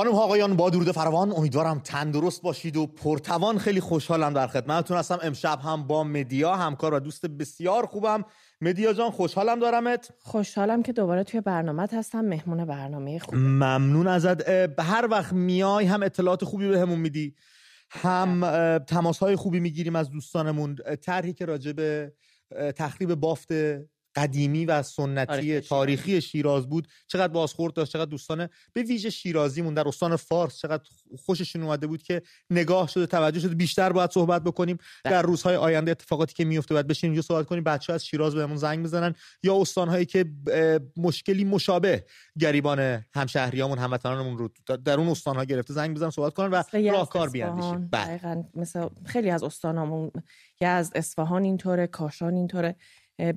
خانم آقایان با درود فروان امیدوارم تندرست باشید و پرتوان. خیلی خوشحالم در خدمتتون هستم. امشب هم با مدیا همکار و دوست بسیار خوبم. مدیا جان خوشحالم دارمت؟ خوشحالم که دوباره توی برنامه هستم. مهمون برنامه خوب ممنون ازت. هر وقت میای هم اطلاعات خوبی بهمون به میدی هم تماس های خوبی می‌گیریم از دوستانمون. طرحی که راجع به تخریب بافت قدیمی و سنتی تاریخی شیراز بود. چقدر بازخورد داشت چقدر دوستان به ویژه شیرازیمون در استان فارس چقدر خوششون اومده بود که نگاه شده توجه شده بیشتر باید صحبت بکنیم. بله. در روزهای آینده اتفاقاتی که میفته باید بشینیم اینجا صحبت کنیم. بچه از شیراز بهمون زنگ بزنن یا استانهایی که مشکلی مشابه گریبان همشهریامون هموطنانمون رو در اون استانها گرفته زنگ بزنن صحبت کنن و راهکار بیاندیشیم. بله. مثل خیلی از استانامون از اصفهان اینطوره کاشان اینطوره.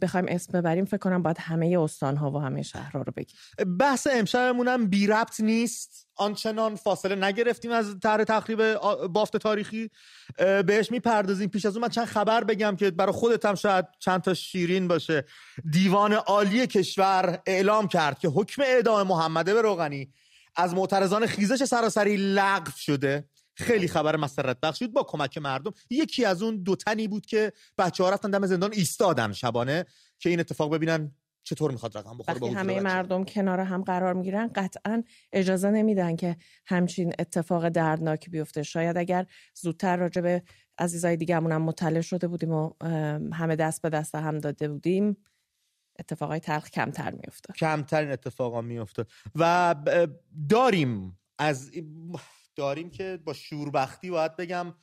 بخوایم اسم ببریم فکر کنم باید همه استانها و همه شهرها رو بگیم. بحث امشبمون هم بی ربط نیست. آنچنان فاصله نگرفتیم از طرح تخریب بافت تاریخی. بهش می‌پردازیم. پیش از اون من چند خبر بگم که برای خودت هم شاید چند تا شیرین باشه. دیوان عالی کشور اعلام کرد که حکم اعدام محمد روغنی از معترضان خیزش سراسری لغو شده. خیلی خبر مسرت بخش بود با کمک مردم. یکی از اون دو تنی بود که بچه ها رفتن دم زندان ایستادن شبانه که این اتفاق ببینن چطور می‌خواد رقم بخوره وقتی همه مردم کنار هم قرار می‌گیرن قطعا اجازه نمیدن که همچین اتفاق دردناکی بیفته. شاید اگر زودتر راجع به عزیزای دیگه‌مون هم مطلع شده بودیم و همه دست به دست هم داده بودیم اتفاقای تلخ کمتر میافتاد. کمترین اتفاقا میافتاد. و داریم از داریم که با شوربختی باید بگم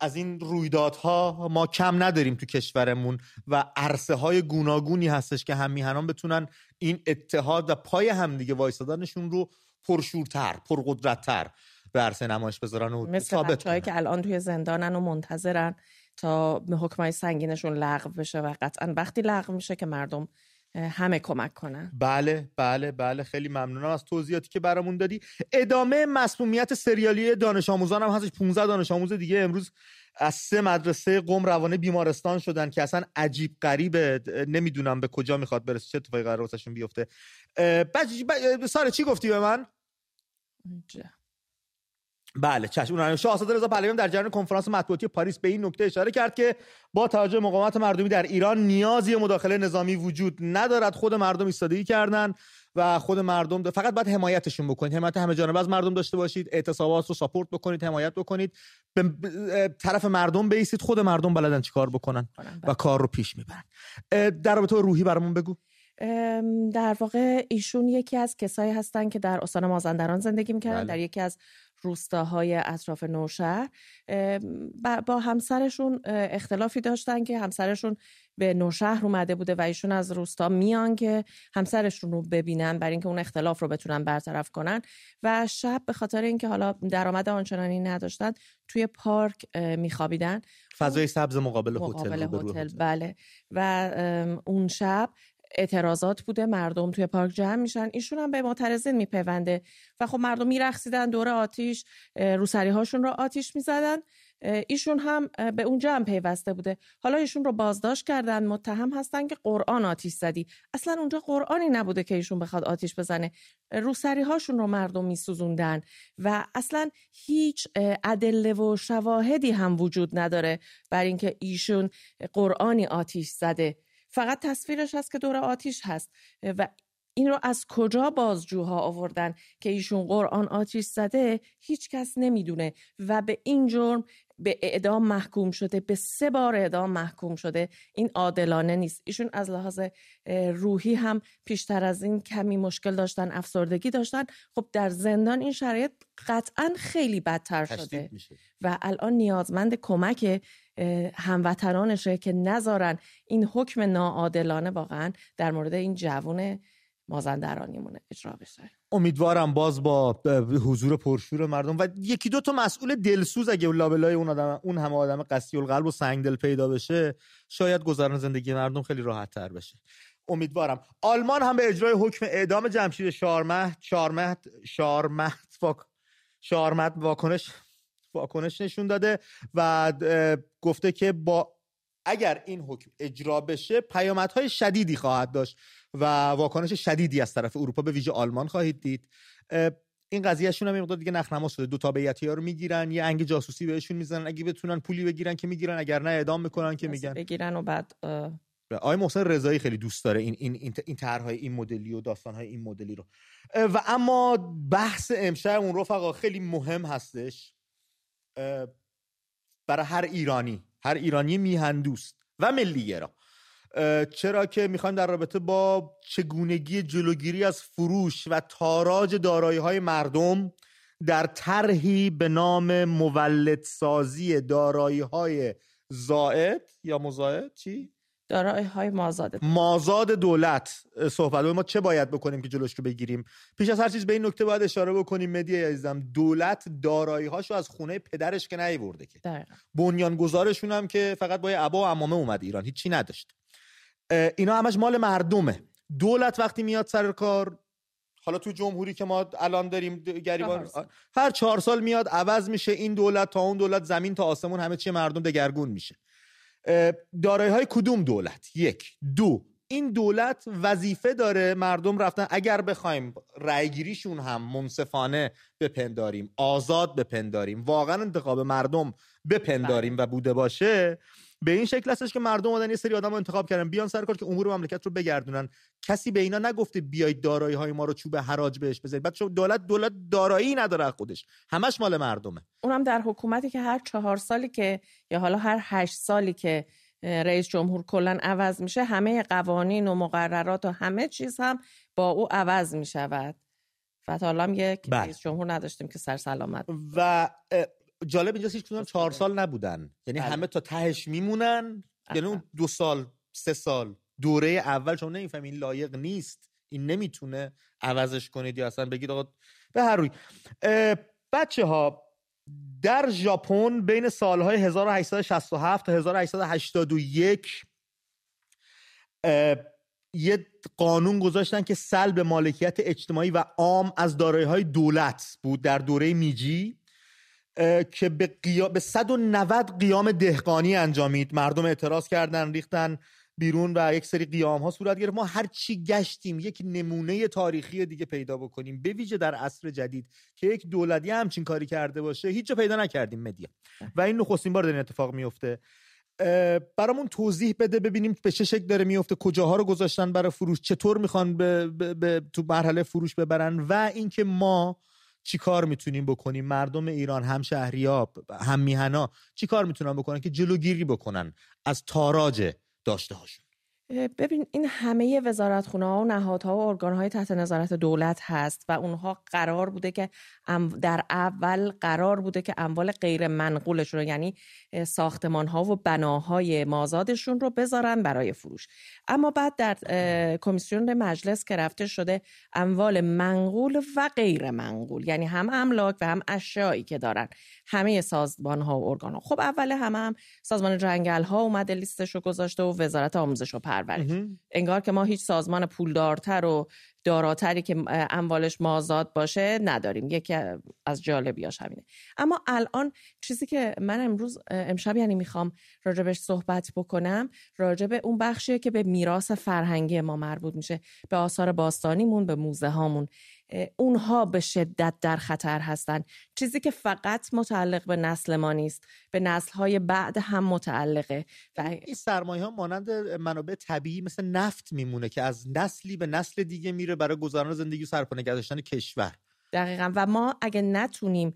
از این رویدادها ما کم نداریم تو کشورمون و عرصه های گوناگونی هستش که هم میهنان بتونن این اتحاد و پای همدیگه وایستادنشون رو پرشورتر پرقدرتتر به عرصه نمایش بذارن و مثل بچه‌هایی که الان توی زندانن و منتظرن تا حکمای سنگینشون لغو بشه و قطعا وقتی لغو میشه که مردم همه کمک کنن. بله بله بله. خیلی ممنونم از توضیحاتی که برامون دادی. ادامه مسمومیت سریالی دانش آموزان هم هستش. 15 دانش آموز دیگه امروز از سه مدرسه قم روانه بیمارستان شدن که اصلا عجیب غریبه. نمی‌دونم به کجا می‌خواد برسه. چه اتفاقی قرار واسشون بیفته؟ ساره چی گفتی به من؟ بله چشم. اون شاهزاده رضا پهلوی در جریان کنفرانس مطبوعاتی پاریس به این نکته اشاره کرد که با توجه مقاومت مردمی در ایران نیازی مداخله نظامی وجود ندارد. خود مردم ایستادگی کردن و خود مردم فقط باید حمایتشون بکنید. حمایت همه جانبه از مردم داشته باشید اعتصابات رو ساپورت بکنید حمایت بکنید. به طرف مردم بیسید خود مردم بلدن چیکار بکنن و کار رو پیش می‌برن. در رابطه روحی برامون بگو. در واقع ایشون یکی از کسایی هستن که در استان مازندران زندگی می‌کردن. بله. در یکی از روستاهای اطراف نوشهر با همسرشون اختلافی داشتن که همسرشون به نوشهر اومده بوده و ایشون از روستا میان که همسرشون رو ببینن برای اینکه اون اختلاف رو بتونن برطرف کنن و شب به خاطر اینکه حالا درآمد آنچنانی نداشتن توی پارک میخوابیدن. فضای سبز مقابل هتل مقابل هتل بله. و اون شب اعتراضات بوده مردم توی پارک جمع میشن ایشون هم به معترضین میپیونده و خب مردم میرخصیدن دور آتیش روسری هاشون رو آتیش می‌زدن ایشون هم به اونجا هم پیوسته بوده. حالا ایشون رو بازداشت کردن متهم هستن که قرآن آتیش زدی. اصلا اونجا قرآنی نبوده که ایشون بخواد آتیش بزنه. روسری هاشون رو مردم میسوزوندن و اصلا هیچ ادله و شواهدی هم وجود نداره بر اینکه ایشون قرآنی آتیش زده. فقط تصویرش هست که دور آتیش هست. و این رو از کجا بازجوها آوردن که ایشون قرآن آتیش زده؟ هیچ کس نمی‌دونه. و به این جرم به اعدام محکوم شده. به سه بار اعدام محکوم شده. این عادلانه نیست. ایشون از لحاظ روحی هم پیشتر از این کمی مشکل داشتن افسردگی داشتن. خب در زندان این شرایط قطعا خیلی بدتر شده. و الان نیازمند کمک هموطنانشه که نذارن این حکم ناعادلانه واقعا در مورد این جوون مازندرانیمون اجرا بشه. امیدوارم باز با حضور پرشور مردم و یکی دو تا مسئول دلسوز اگه لابلای اون آدم اون همه آدم قسی القلب و سنگ دل پیدا بشه شاید گذران زندگی مردم خیلی راحت تر بشه. امیدوارم. آلمان هم به اجرای حکم اعدام جمشید شارمهد شارمهد شارمهد واکنش واکنش نشون داده و گفته که با اگر این حکم اجرا بشه پیامدهای شدیدی خواهد داشت و واکنش شدیدی از طرف اروپا به ویژه آلمان خواهید دید. این قضیهشون هم مقدار دیگه نخنما شده. دو تابعیتی ها رو می‌گیرن یه انگ جاسوسی بهشون می‌زنن. اگه بتونن پولی بگیرن که می‌گیرن اگر نه اعدام می‌کنن که میگن. بگیرن و بعد آقای محسن رضایی خیلی دوست داره این این این طرحهای این مدلی و داستانهای این مدلی رو. و اما بحث امشب اون رفقا خیلی مهم هستش. برای هر ایرانی هر ایرانی میهن دوست و ملیگرا چرا که می‌خوایم در رابطه با چگونگی جلوگیری از فروش و تاراج دارایی های مردم در طرحی به نام مولدسازی دارایی های زائد یا مزاید چی؟ دارایی های مازاد مازاد دولت صحبت ما چه باید بکنیم که جلوش رو بگیریم؟ پیش از هر چیز به این نکته باید اشاره بکنیم مدی عزیزم. دولت دارایی هاشو از خونه پدرش که نیورده که. بنیان گذارشون هم که فقط با عبا و امامه اومد ایران. هیچی نداشت. اینا همش مال مردمه. دولت وقتی میاد سر کار حالا تو جمهوری که ما الان داریم گریبان هر چهار سال میاد عوض میشه این دولت تا اون دولت زمین تا آسمون همه چی مردم دگرگون میشه. دارایی های کدوم دولت؟ یک. دو. این دولت وظیفه داره مردم رفتن. اگر بخوایم رأیگیریشون هم منصفانه بپنداریم آزاد بپنداریم واقعا انتخاب مردم بپنداریم و بوده باشه به این شکل هستش که مردم اومدن یه سری آدم رو انتخاب کردن بیان سر کار که امور مملکت رو بگردونن. کسی به اینا نگفته بیاید دارایی های ما رو چوب حراج بهش بزنید بعد دولت دولت دارایی نداره خودش. همش مال مردمه. اونم در حکومتی که هر چهار سالی که یا حالا هر هشت سالی که رئیس جمهور کلا عوض میشه همه قوانین و مقررات و همه چیز هم با او عوض می‌شود. و حالا هم یک بله. رئیس جمهور نداشتیم که سر سلامت و جالب اینجاست هیچ کدوم چهار سال نبودن. یعنی بله. همه تا تهش میمونن. یعنی اون دو سال سه سال دوره اول شما نمی‌فهمی این لایق نیست. این نمی‌تونه عوضش کنید یا اصلا بگید آقا به هر روی. بچه ها در ژاپن بین سالهای 1867 تا 1881 یه قانون گذاشتن که سلب مالکیت اجتماعی و عام از دارایی های دولت بود در دوره میجی. که به, قیا... به 190 قیام دهقانی انجامید. مردم اعتراض کردن ریختن بیرون و یک سری قیام ها صورت گرفت. ما هر چی گشتیم یک نمونه تاریخی دیگه پیدا بکنیم. به ویژه در عصر جدید که یک دولتی همچین کاری کرده باشه هیچ جا پیدا نکردیم مدیا. و این نخستین بار در این اتفاق میفته. برامون توضیح بده ببینیم به چه شکل داره میفته کجاها رو گذاشتن برای فروش چطور می‌خوان به, به, تو مرحله فروش ببرن و اینکه ما چی کار می‌تونیم بکنیم؟ مردم ایران هم شهریاب هم میهنا چی کار می‌تونن بکنن که جلوگیری بکنن از تاراج داشته هاشون ببین این همه وزارتخونه ها و نهادها و ارگان های تحت نظارت دولت هست و اونها قرار بوده که در اول قرار بوده که اموال غیر منقولشون یعنی ساختمان ها و بناهای مازادشون رو بذارن برای فروش. اما بعد در کمیسیون مجلس که رفته شده اموال منقول و غیر منقول یعنی هم املاک و هم اشیایی که دارن. همه سازمان ها و ارگان ها خب اول همه هم سازمان جنگل ها اومده لیستش رو گذاشته و وزارت آموزش و پرورش. انگار که ما هیچ سازمان پولدارتر و داراتری که اموالش مازاد باشه نداریم. یکی از جالبیاش همینه. اما الان چیزی که من امروز امشب یعنی می‌خوام راجبش صحبت بکنم راجب اون بخشیه که به میراث فرهنگی ما مربوط میشه. به آثار باستانیمون به موزه هامون اونها به شدت در خطر هستند چیزی که فقط متعلق به نسل ما نیست. به نسل های بعد هم متعلقه. و این سرمایه ها مانند منابع طبیعی مثل نفت میمونه که از نسلی به نسل دیگه میره برای گذران زندگی و سرپا داشتن کشور. دقیقا. و ما اگه نتونیم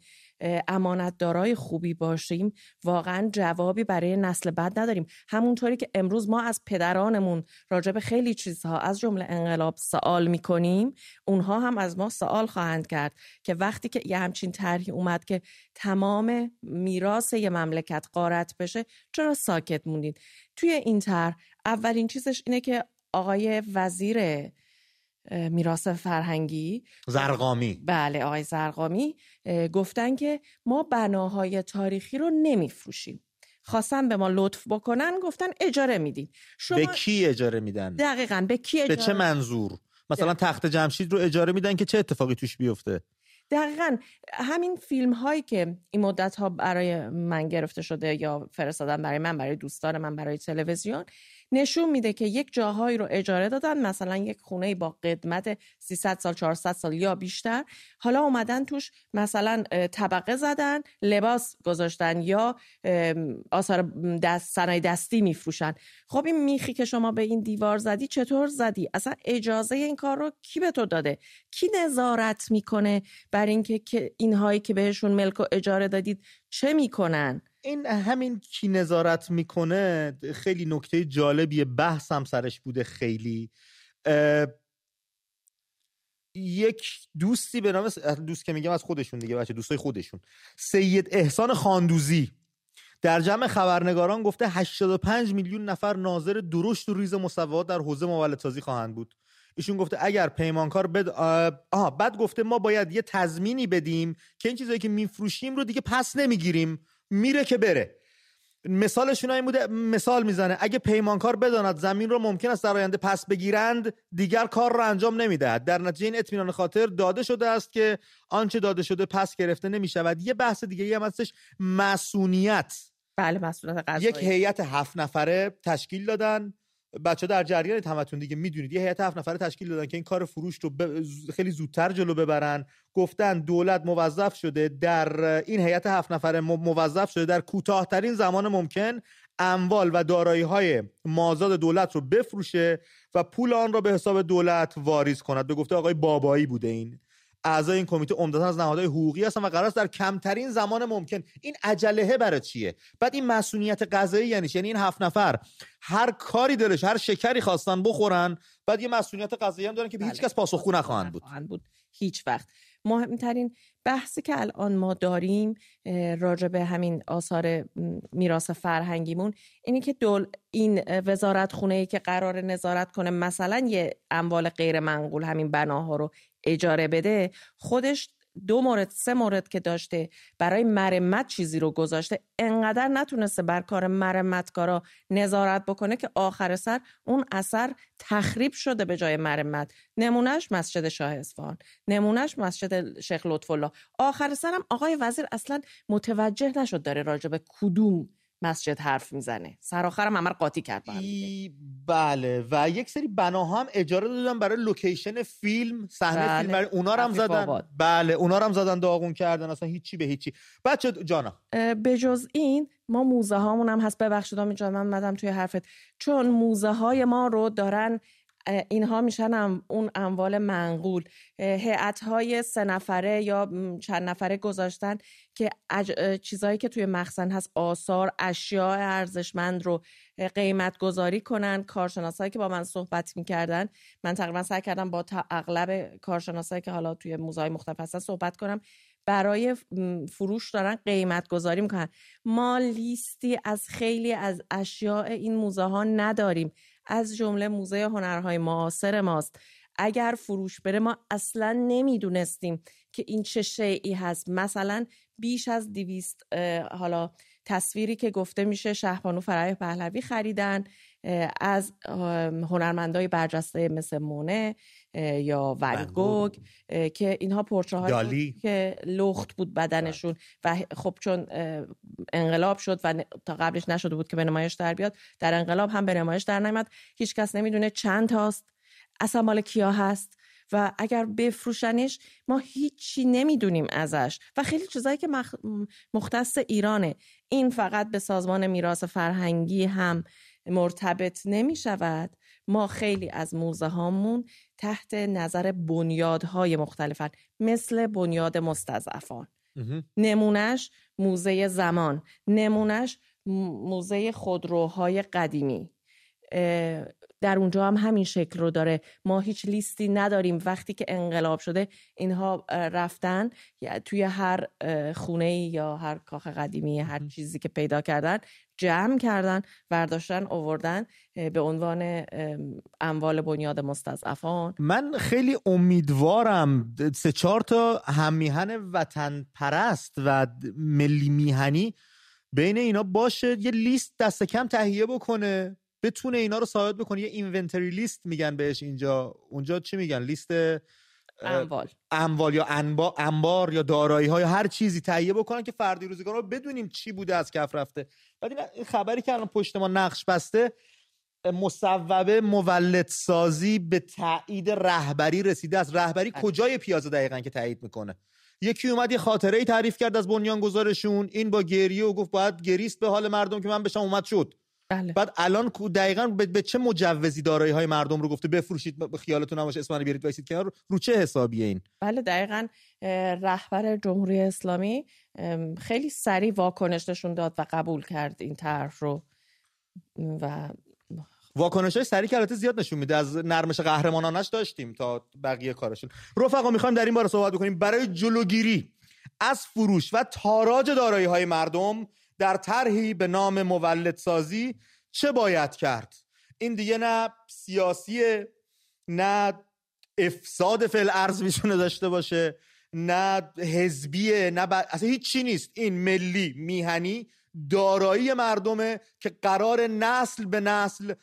امانتدارای خوبی باشیم واقعا جوابی برای نسل بعد نداریم. همونطوری که امروز ما از پدرانمون راجع به خیلی چیزها از جمله انقلاب سوال می‌کنیم اونها هم از ما سوال خواهند کرد که وقتی که یه همچین طرحی اومد که تمام میراث یه مملکت قارت بشه چرا ساکت موندید توی این طرح اولین چیزش اینه که آقای وزیر میراث فرهنگی. زرقامی. بله آقای زرقامی گفتن که ما بناهای تاریخی رو نمیفروشیم. خواستن به ما لطف بکنن گفتن اجاره میدیم شما... به کی اجاره میدن؟ دقیقا به کی اجاره به چه منظور؟ مثلا تخت جمشید رو اجاره میدن که چه اتفاقی توش بیفته؟ دقیقا همین فیلم هایی که این مدت ها برای من گرفته شده یا فرستادن برای من برای دوستان من برای تلویزیون نشون میده که یک جاهایی رو اجاره دادن مثلا یک خونه با قدمت 300 سال 400 سال یا بیشتر. حالا اومدن توش مثلا طبقه زدن لباس گذاشتن یا آثار دست صنایع دستی میفروشن. خب این میخی که شما به این دیوار زدی چطور زدی؟ اصلا اجازه این کار رو کی به تو داده؟ کی نظارت می‌کنه بر اینکه که اینهایی که بهشون ملک و اجاره دادید چه می‌کنن؟ این همین کی نظارت می‌کنه خیلی نکته جالبیه بحث هم سرش بوده خیلی. یک دوستی به نام دوست که میگم از خودشون دیگه بچه دوستای خودشون. سید احسان خاندوزی. در جمع خبرنگاران گفته 85 میلیون نفر ناظر درشت و ریز مصوبات در حوزه مولدسازی خواهند بود. ایشون گفته اگر پیمانکار بد آها بعد گفته ما باید یه تضمینی بدیم که این چیزایی که میفروشیم رو دیگه پس نمی‌گیریم. میره که بره. مثالشون این بوده مثال می‌زنه. اگه پیمانکار بداند زمین رو ممکن است در آینده پس بگیرند دیگر کار رو انجام نمی‌دهد. در نتیجه این اطمینان خاطر داده شده است که آنچه داده شده پس گرفته نمی‌شود. یه بحث دیگه هم هستش مسئولیت. بله مسئولیت یک هیئت هفت نفره تشکیل دادن. بچه در جریان تمتون دیگه می‌دونید. یه هیئت هفت نفره تشکیل دادن که این کار فروش رو خیلی زودتر جلو ببرن. گفتن دولت موظف شده در این هیئت هفت نفره موظف شده در کوتاهترین زمان ممکن اموال و دارایی های مازاد دولت رو بفروشه و پول آن را به حساب دولت واریز کند. به گفته آقای بابایی بوده این. اعضای این کمیته عمدتا از نهادهای حقوقی هستن و قرار است در کمترین زمان ممکن. این عجلهه برای چیه؟ بعد این مسئولیت قضایی یعنی یعنی این هفت نفر هر کاری دلش هر شکری خواستن بخورن بعد یه مسئولیت قضایی هم دارن که به هیچ بله. کس پاسخگو نخواهند بود. بود. هیچ وقت. مهمترین بحثی که الان ما داریم راجع به همین آثار میراث فرهنگیمون اینی که دول این وزارت خونه ای که قرار نظارت کنه مثلا یه اموال غیر منقول همین بناها رو اجاره بده خودش دو مورد سه مورد که داشته برای مرمت چیزی رو گذاشته. انقدر نتونسته بر کار مرمتکارا نظارت بکنه که آخر سر اون اثر تخریب شده به جای مرمت. نمونهش مسجد شاه اصفهان نمونهش مسجد شیخ لطف الله آخر سرم آقای وزیر اصلا متوجه نشد داره راجع به کدوم مسجد حرف می‌زنه. سرآخرم همه قاطی کرد بله. و یک سری بناها هم اجاره دادن برای لوکیشن فیلم صحنه بله. فیلم. برای اونا هم زدن. بله اونا هم زدن داغون کردن. اصلا هیچی به هیچی. بچه جانا. به جز این ما موزه هامون هم هست. ببخشید اینجا من مدم توی حرفت. چون موزه های ما رو دارن اینها میشن اون اموال منقول. هیئت های سه نفره یا چند نفره گذاشتن که چیزهایی که توی مخزن هست آثار اشیاء ارزشمند رو قیمت گذاری کنن. کارشناسایی که با من صحبت می‌کردن من تقریبا سعی کردم با اغلب کارشناسایی که حالا توی موزه مختلف هستن صحبت کنم. برای فروش دارن قیمت گذاری می‌کنن. ما لیستی از خیلی از اشیاء این موزه ها نداریم. از جمله موزه هنرهای معاصر ماست. اگر فروش بره ما اصلا نمی‌دونستیم که این چه شیعی هست. مثلا بیش از دیویست حالا تصویری که گفته میشه شهبانو فرای پهلوی خریدن از هنرمندای برجسته مثل مونه. یا ونگوگ که اینها پورتره که لخت بود بدنشون و خب چون انقلاب شد و تا قبلش نشده بود که به نمایش در بیاد در انقلاب هم به نمایش در نمیاد هیچ کس نمی‌دونه چند تاست اصلا مال کیا هست و اگر بفروشنش ما هیچی نمی‌دونیم ازش. و خیلی چیزایی که مختص ایرانه. این فقط به سازمان میراث فرهنگی هم مرتبط نمی شود ما خیلی از موزه هامون تحت نظر بنیادهای مختلفن. مثل بنیاد مستضعفان. نمونش موزه زمان. نمونش موزه خودروهای قدیمی. در اونجا هم همین شکل رو داره. ما هیچ لیستی نداریم. وقتی که انقلاب شده اینها رفتن توی هر خونه یا هر کاخ قدیمی هر چیزی که پیدا کردن جمع کردن ورداشتن آوردن به عنوان اموال بنیاد مستضعفان. من خیلی امیدوارم سه چهار تا همیهن وطن پرست و ملی میهنی بین اینا باشه. یه لیست دست کم تهیه بکنه. بتونه اینا رو ثابت بکنه. یه اینونتری لیست میگن بهش اینجا. اونجا چی میگن؟ لیست اموال. اموال یا انبا انبار یا دارایی های هر چیزی تهیه بکنن که فردی روزگار رو بدونیم چی بوده از کف رفته. بعد این خبری که الان پشت ما نقش بسته مصوبه مولد سازی به تایید رهبری رسیده. از رهبری بله. کجای پیازه دقیقا که تایید می‌کنه؟ یکی اومد یه خاطره ای تعریف کرد از بنیانگذارشون. این با گریه و گفت باید گریست به حال مردم که من بشم اومد شد. بله. بعد الان دقیقا به, به چه مجوزی دارایی های مردم رو گفته بفروشید خیالتون نباشه اسم منو بیارید وایسید کنار؟ رو چه حسابیه این؟ بله دقیقا رهبر جمهوری اسلامی ام، خیلی سریع واکنش نشون داد و قبول کرد این طرح رو. و واکنش های سریع که البته زیاد نشون میده از نرمش قهرمانانش داشتیم تا بقیه کارشون. رفقا می‌خوایم در این باره صحبت بکنیم. برای جلوگیری از فروش و تاراج دارایی های مردم در طرحی به نام مولد سازی چه باید کرد؟ این دیگه نه سیاسیه نه افساد فعل ارز می‌تونه داشته باشه نه حزبیه نه ب... اصلا هیچ چی نیست. این ملی میهنی دارایی مردمه که قرار نسل به نسل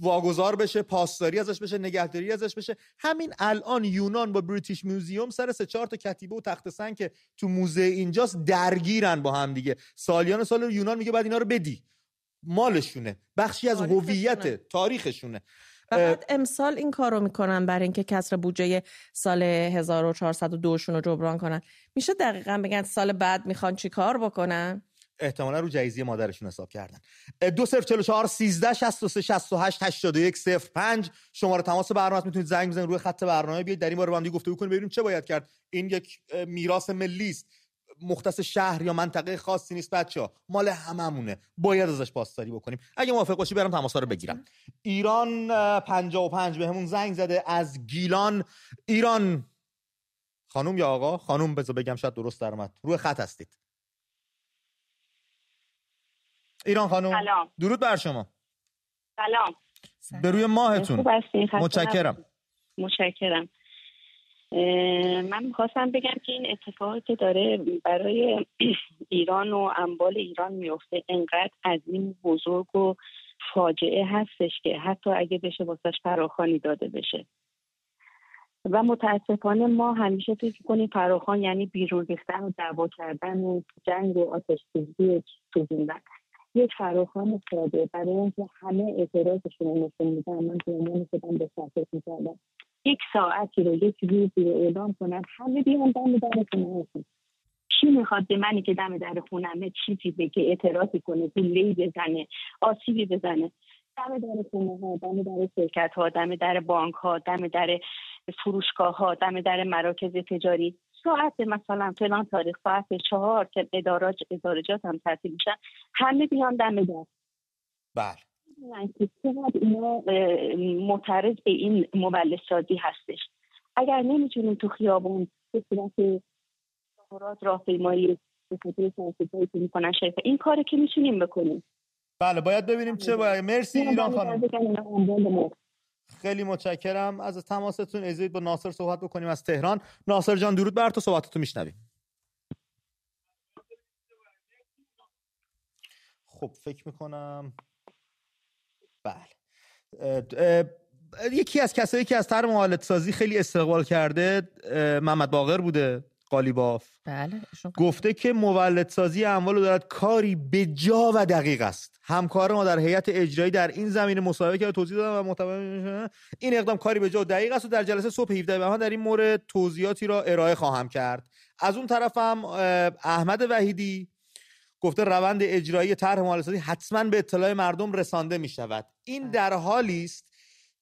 واگذار بشه پاسداری ازش بشه نگهداری ازش بشه. همین الان یونان با بریتیش میوزیوم سر سه چهار تا کتیبه و تخت سنگ که تو موزه اینجاست درگیرن با هم دیگه. سالیان سال یونان میگه بعد اینا رو بدی. مالشونه. بخشی از. هویت تاریخشونه. فقط امسال این کار رو می‌کنن برای اینکه کسر بودجه سال 1402 شون رو جبران کنن. میشه دقیقا بگن سال بعد می‌خوان چی کار بکنن؟ احتمالا رو جایزی مادرشون حساب کردن. دو صفر چلو چهار سیزده شست و سه شست و هشت هشتاد و یک صفر پنج. شماره تماس برنامه می‌تونید زنگ بزنید روی خط برنامه بیاید در این باره با هم گفتگو کنیم ببینیم چه باید کرد. این یک میراث ملی است. مختص شهر یا منطقه خاصی نیست بچه ها مال هممونه. باید ازش پاسداری بکنیم. اگه موافق باشی برم تماس رو بگیرم. ایران اه، 55 به همون زنگ زده از گیلان. ایران. خانم یا آقا؟ خانم بذار بگم شاید درست در اومد روی خط هستید. ایران خانم. سلام. درود بر شما. سلام. به روی ماهتون. متشکرم. متشکرم. من می‌خواستم بگم که این اتفاقی که داره برای ایران و اموال ایران میفته انقدر عظیم بزرگ و فاجعه هستش که حتی اگه بشه واسش فراخانی داده بشه. و متاسفانه ما همیشه فکر کنیم فراخان یعنی بیرون ریختن و دعوا کردن و جنگ و آتش سوزی و سوزوندن. یک فراخان ساده برای اینکه همه اعتراضشون رو نشون میدن. من تو عنوان خودم به فکر می‌کردم. یک ساعتی رو یک روزی رو اعلام کنن همه بیان دم در خونه‌هاشون کی می‌خواد به منی که دم در خونمه چیزی بگه اعتراضی کنه گله‌ای بزنه آسیبی بزنه؟ دم در خونه ها دم در شرکت ها دم در بانک ها دم در فروشگاه ها دم در مراکز تجاری. ساعت مثلا فلان تاریخ ساعت چهار که ادارات ادارجات هم تعطیل میشن همه بیان دم در بله. اینا معترض به این مولد سازی هستش. اگر نمی‌تونیم تو خیابون به صورت تظاهرات راهپیمایی به خاطر سرکوبایی که می‌کنن شرکت این کاری که می‌تونیم بکنیم. بله باید ببینیم چه باید. مرسی ایران خانم. خیلی متشکرم. از تماستون اجازه با ناصر صحبت بکنیم از تهران. ناصر جان درود بر تو. صحبتتو میشنویم. خب فکر می‌کنم بله. یکی از کسایی که از طرح معالت سازی خیلی استقبال کرده محمد باقر بوده. قالیباف. بله گفته که مولد سازی اموال دارد کاری به جا و دقیق است. همکار ما در هیئت اجرایی در این زمینه مصاحبه کرد توضیح دادن و محتوا این اقدام کاری به جا و دقیق است و در جلسه صبح 17 بهمن در این مورد توضیحاتی را ارائه خواهم کرد. از اون طرف هم احمد وحیدی گفته روند اجرایی طرح مولد سازی حتما به اطلاع مردم رسانده می شود این در حالی است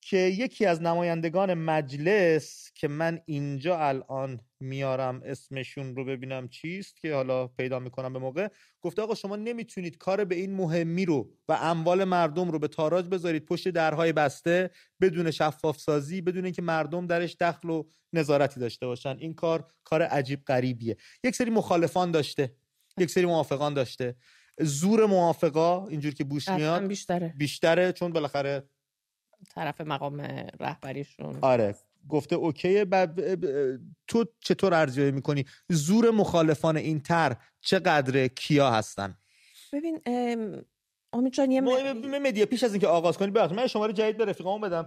که یکی از نمایندگان مجلس که من اینجا الان میارم اسمشون رو ببینم چیست که حالا پیدا می‌کنم به موقع. گفته آقا شما نمی‌تونید کار به این مهمی رو و اموال مردم رو به تاراج بذارید پشت درهای بسته بدون شفاف سازی بدون اینکه مردم درش دخل و نظارتی داشته باشن. این کار کار عجیب غریبیه. یک سری مخالفان داشته یک سری موافقان داشته. زور موافقا اینجور که بوش میاد بیشتره. بیشتره چون بالاخره طرف مقام رهبریشون. آره. گفته اوکیه ب... ب- ب- تو چطور ارزیابی می‌کنی؟ زور مخالفان این تر چقدره کیا هستن؟ ببین ام، امید جان یه م- مدیا پیش از اینکه آغاز کنی ببخشید من شماره جدید به رفیقامو بدم.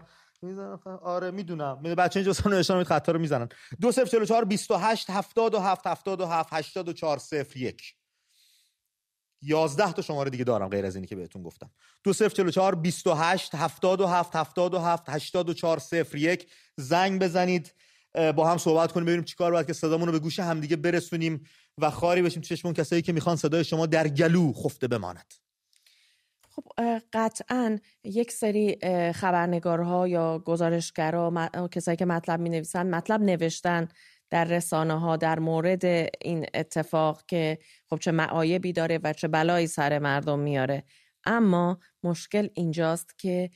آره می‌دونم. بچه اینجا سن نشون مید خطا رو می‌زنن. 2044 28 77 77 84 01 11 تا شماره دیگه دارم غیر از اینی که بهتون گفتم. 2044 28 77 77 84 01 زنگ بزنید با هم صحبت کنیم ببینیم چیکار باید که صدامون رو به گوش همدیگه برسونیم و خاری بشیم تو چشمون کسایی که می‌خوان صدای شما در گلو خفته بماند. خب قطعا یک سری خبرنگارها یا گزارشگرها کسایی که مطلب می نویسن مطلب نوشتن در رسانه ها در مورد این اتفاق که خب چه معایبی داره و چه بلایی سر مردم میاره. اما مشکل اینجاست که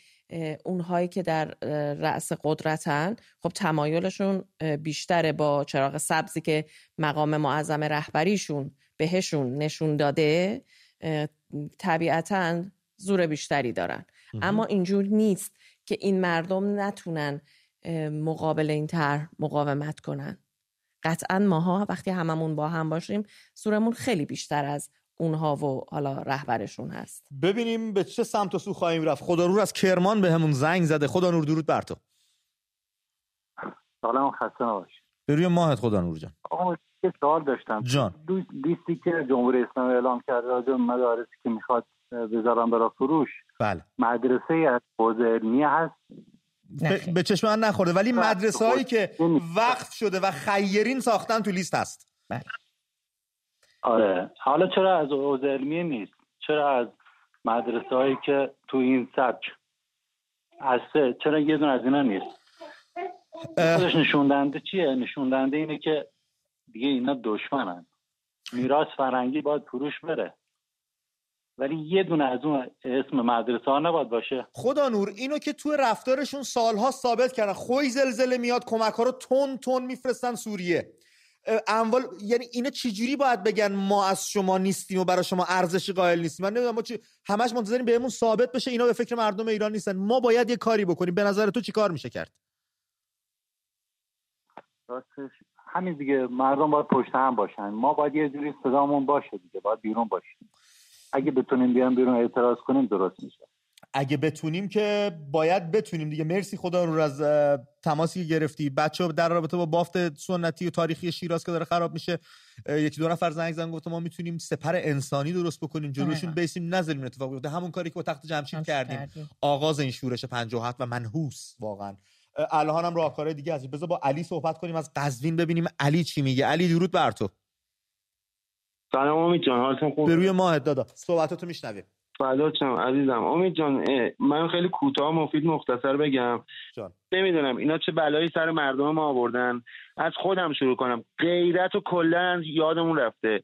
اونهایی که در رأس قدرتن خب تمایلشون بیشتره با چراغ سبزی که مقام معظم رهبریشون بهشون نشون داده طبیعتا زور بیشتری دارن. اما اینجور نیست که این مردم نتونن مقابل این طرح مقاومت کنن. قطعا ماها وقتی هممون با هم باشیم زورمون خیلی بیشتر از اونها و حالا رهبرشون هست. ببینیم به چه سمت و سو خواهیم رفت. خدا نور از کرمان به همون زنگ زده. خدا نور درود بر تو. سلام خسته نباش به روی ماهت خدا نور جان. آقا یه سوال داشتم. جان. لیستی که جمهوری اسلامی اعلام کرده راجع مدارسی که می‌خواد بذارن برای فروش بله. مدرسه از حوزه علمیه هست. به چشم من نخورده. ولی مدرسه هایی که وقف شده و خیرین ساختن تو لیست هست. بله. آره. حالا چرا از حوزه علمیه نیست؟ چرا از مدرسه هایی که تو این سبک هسته؟ چرا یه دون از اینا نیست؟ خودش نشوندنده چیه؟ نشوندنده اینه که دیگه اینا دشمنن. میراث فرنگی باید فروش بره. ولی یه دونه از اون اسم مدرسه ها نباید باشه. خدا نور اینو که تو رفتارشون سالها ثابت کردن خوی زلزله میاد کمک ها رو تون تون میفرستن سوریه. اموال یعنی اینا چجوری باید بگن ما از شما نیستیم و برای شما ارزشی قائل نیستیم؟ من نمی‌دونم ما چی همش منتظریم بهمون ثابت بشه اینا به فکر مردم ایران نیستن. ما باید یه کاری بکنیم. به نظر تو چی کار میشه کرد؟ راستش همین دیگه مردم باید پشت هم باشن. ما باید یه جوری صدامون باشه دیگه باید بیرون باشیم. اگه بتونیم بیان بیرون اعتراض کنیم درست میشه. اگه بتونیم که باید بتونیم دیگه. مرسی خدا رو از تماسی که گرفتی. بچه در رابطه با بافت سنتی و تاریخی شیراز که داره خراب میشه یکی دو نفر زنگ زنگ گفت ما می‌تونیم سپر انسانی درست بکنیم جلوشون بیسیم نذاریم اتفاق بیفته. همون کاری که با تخت جمشید کردیم. کردیم. آغاز این شورش 57 و منحوس واقعا. الان هم راهکارهای دیگه هست بذار با علی صحبت کنیم از قزوین ببینیم. علی چی میگه؟ علی درود بر تو. سلام امید جان حالتون خوب؟ به روی ماهت دادا. صحبتاتو میشنویم. چم عزیزم. امید جان من خیلی کوتاه مفید مختصر بگم. جان. نمی‌دونم اینا چه بلایی سر مردم ما آوردن؟ از خودم شروع کنم. غیرت و کلا یادمون رفته.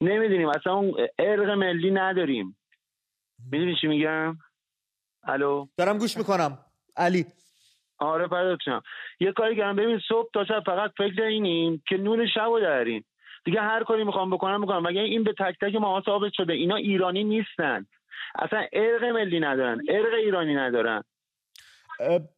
نمی‌دونیم اصلا اون ارق ملی نداریم. می‌دونی چی میگم؟ الو؟ دارم گوش می‌کنم. علی. آره چم یه کاری کردم. ببین صبح تا شب فقط فکر اینیم که نون شب رو داریم دیگه هر کاری می‌خوام بکنم می‌کنم. مگه این به تک تک ما ثابت شده؟ اینا ایرانی نیستن. اصلا ارق ملی ندارن ارق ایرانی ندارن.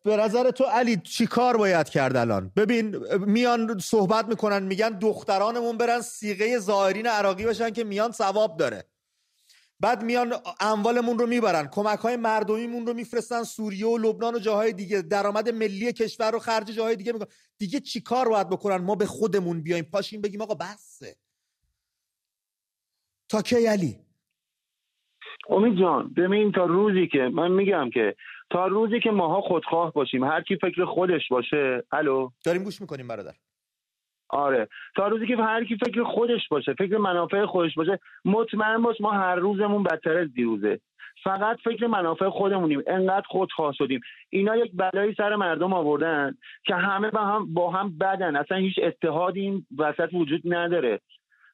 به نظر تو علی چی کار باید کرد الان؟ ببین میان صحبت می‌کنن میگن دخترانمون برن سیغه زائرین عراقی بشن که میان ثواب داره. بعد میان اموالمون رو می‌برن کمک های مردمیمون رو میفرستن سوریه و لبنان و جاهای دیگه درآمد ملی کشور رو خرج جاهای دیگه می‌کنن. دیگه چی کار باید بکنن؟ ما به خودمون بیایم. پاشیم بگیم آقا بسه. تا کی علی؟ امید جان ببین تا روزی که من میگم که تا روزی که ماها خودخواه باشیم هر کی فکر خودش باشه. الو؟ داریم گوش می‌کنیم برادر. آره. تا روزی که هر کی فکر خودش باشه فکر منافع خودش باشه مطمئن باش ما هر روزمون بدتر از دیروزه. فقط فکر منافع خودمونیم. انقدر خودخواه شدیم. اینا یک بلایی سر مردم آوردن که همه با هم با هم بدن. اصلا هیچ اتحادی این وسط وجود نداره.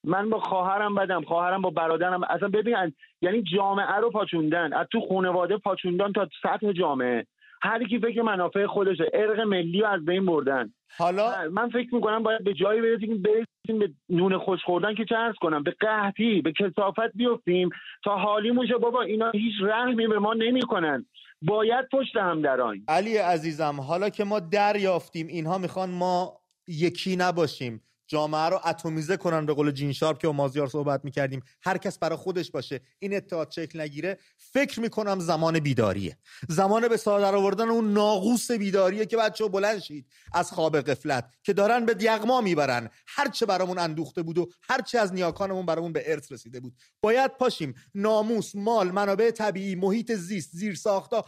من با خواهرم بدم خواهرم با برادرم. اصلا ببین یعنی جامعه رو پاچوندن. از تو خانواده پاچوندن تا سطح جامعه. هر کی فکر منافع خودشه ارق ملی رو از بین بردن. حالا من فکر می‌کنم باید به جایی برسیم برسیم به نون خوش خوردن که چه ارز کنم به قحطی به کسافت بیفتیم تا حالی موشه بابا اینا هیچ رحمی به ما نمی‌کنن. باید پشت هم دران علی عزیزم حالا که ما دریافتیم اینها می‌خوان ما یکی نباشیم. جامعه رو اتمیزه کنن به قول جین شارپ که با مازیار صحبت می‌کردیم. هر کس برای خودش باشه. این اتحاد شکل نگیره. فکر می‌کنم زمان بیداریه. زمان به سر آوردن اون ناقوس بیداریه که بچه بلند شید از خواب قفلت که دارن به دیغما می‌برن. هرچه برامون اندوخته بود و هرچه از نیاکانمون برامون به ارث رسیده بود. باید پاشیم. ناموس مال منابع طبیعی محیط زیست زیر ساختا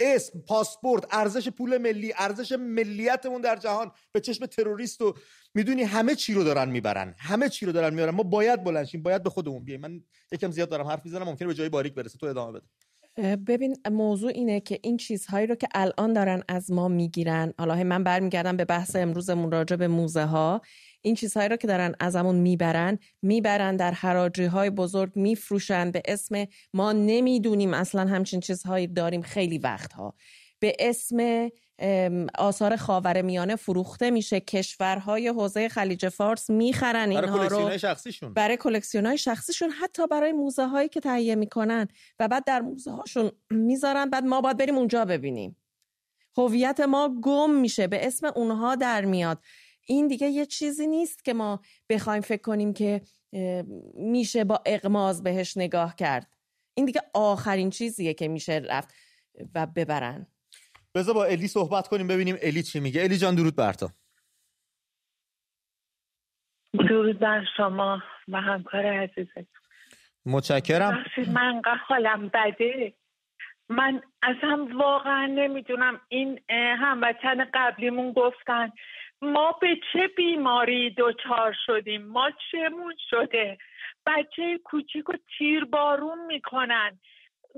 اسم پاسپورت ارزش پول ملی ارزش ملیتمون در جهان. به چشم تروریست و می‌دونی همه چی رو دارن می‌برن. همه چی رو دارن می‌برن. ما باید بلنشیم باید به خودمون بیایم. من یکم زیاد دارم حرف می‌زنم ممکنه به جای باریک برسه. تو ادامه بده. ببین موضوع اینه که این چیزهایی رو که الان دارن از ما می‌گیرن حالا من برمیگردم به بحث امروزمون راجع به موزه ها این چیزهایی رو که دارن ازمون می‌برن می‌برن در حراجی های بزرگ میفروشن به اسم ما نمی‌دونیم اصلا همچین چیزهایی داریم خیلی وقتها. به اسم آثار خاور میانه فروخته میشه. کشورهای حوزه خلیج فارس می‌خرن اینها رو. شخصیشون. برای کلکسیون شخصیشون حتی برای موزه هایی که تهیه می‌کنن. و بعد در موزه هاشون می‌ذارن بعد ما باید بریم اونجا ببینیم. هویت ما گم میشه. به اسم اونها در میاد. این دیگه یه چیزی نیست که ما بخوایم فکر کنیم که میشه با اقماز بهش نگاه کرد. این دیگه آخرین چیزیه که میشه رفت و ببرن. بذار با الی صحبت کنیم ببینیم الی چی میگه. الی جان درود بر تو. درود بر شما و همکار عزیزت متشکرم. من حالم بده. من اصلا واقعا نمی‌دونم. این هموطن قبلیمون گفتن ما به چه بیماری دچار شدیم؟ ما چمون شده؟ بچه کوچیک و تیر بارون می‌کنن.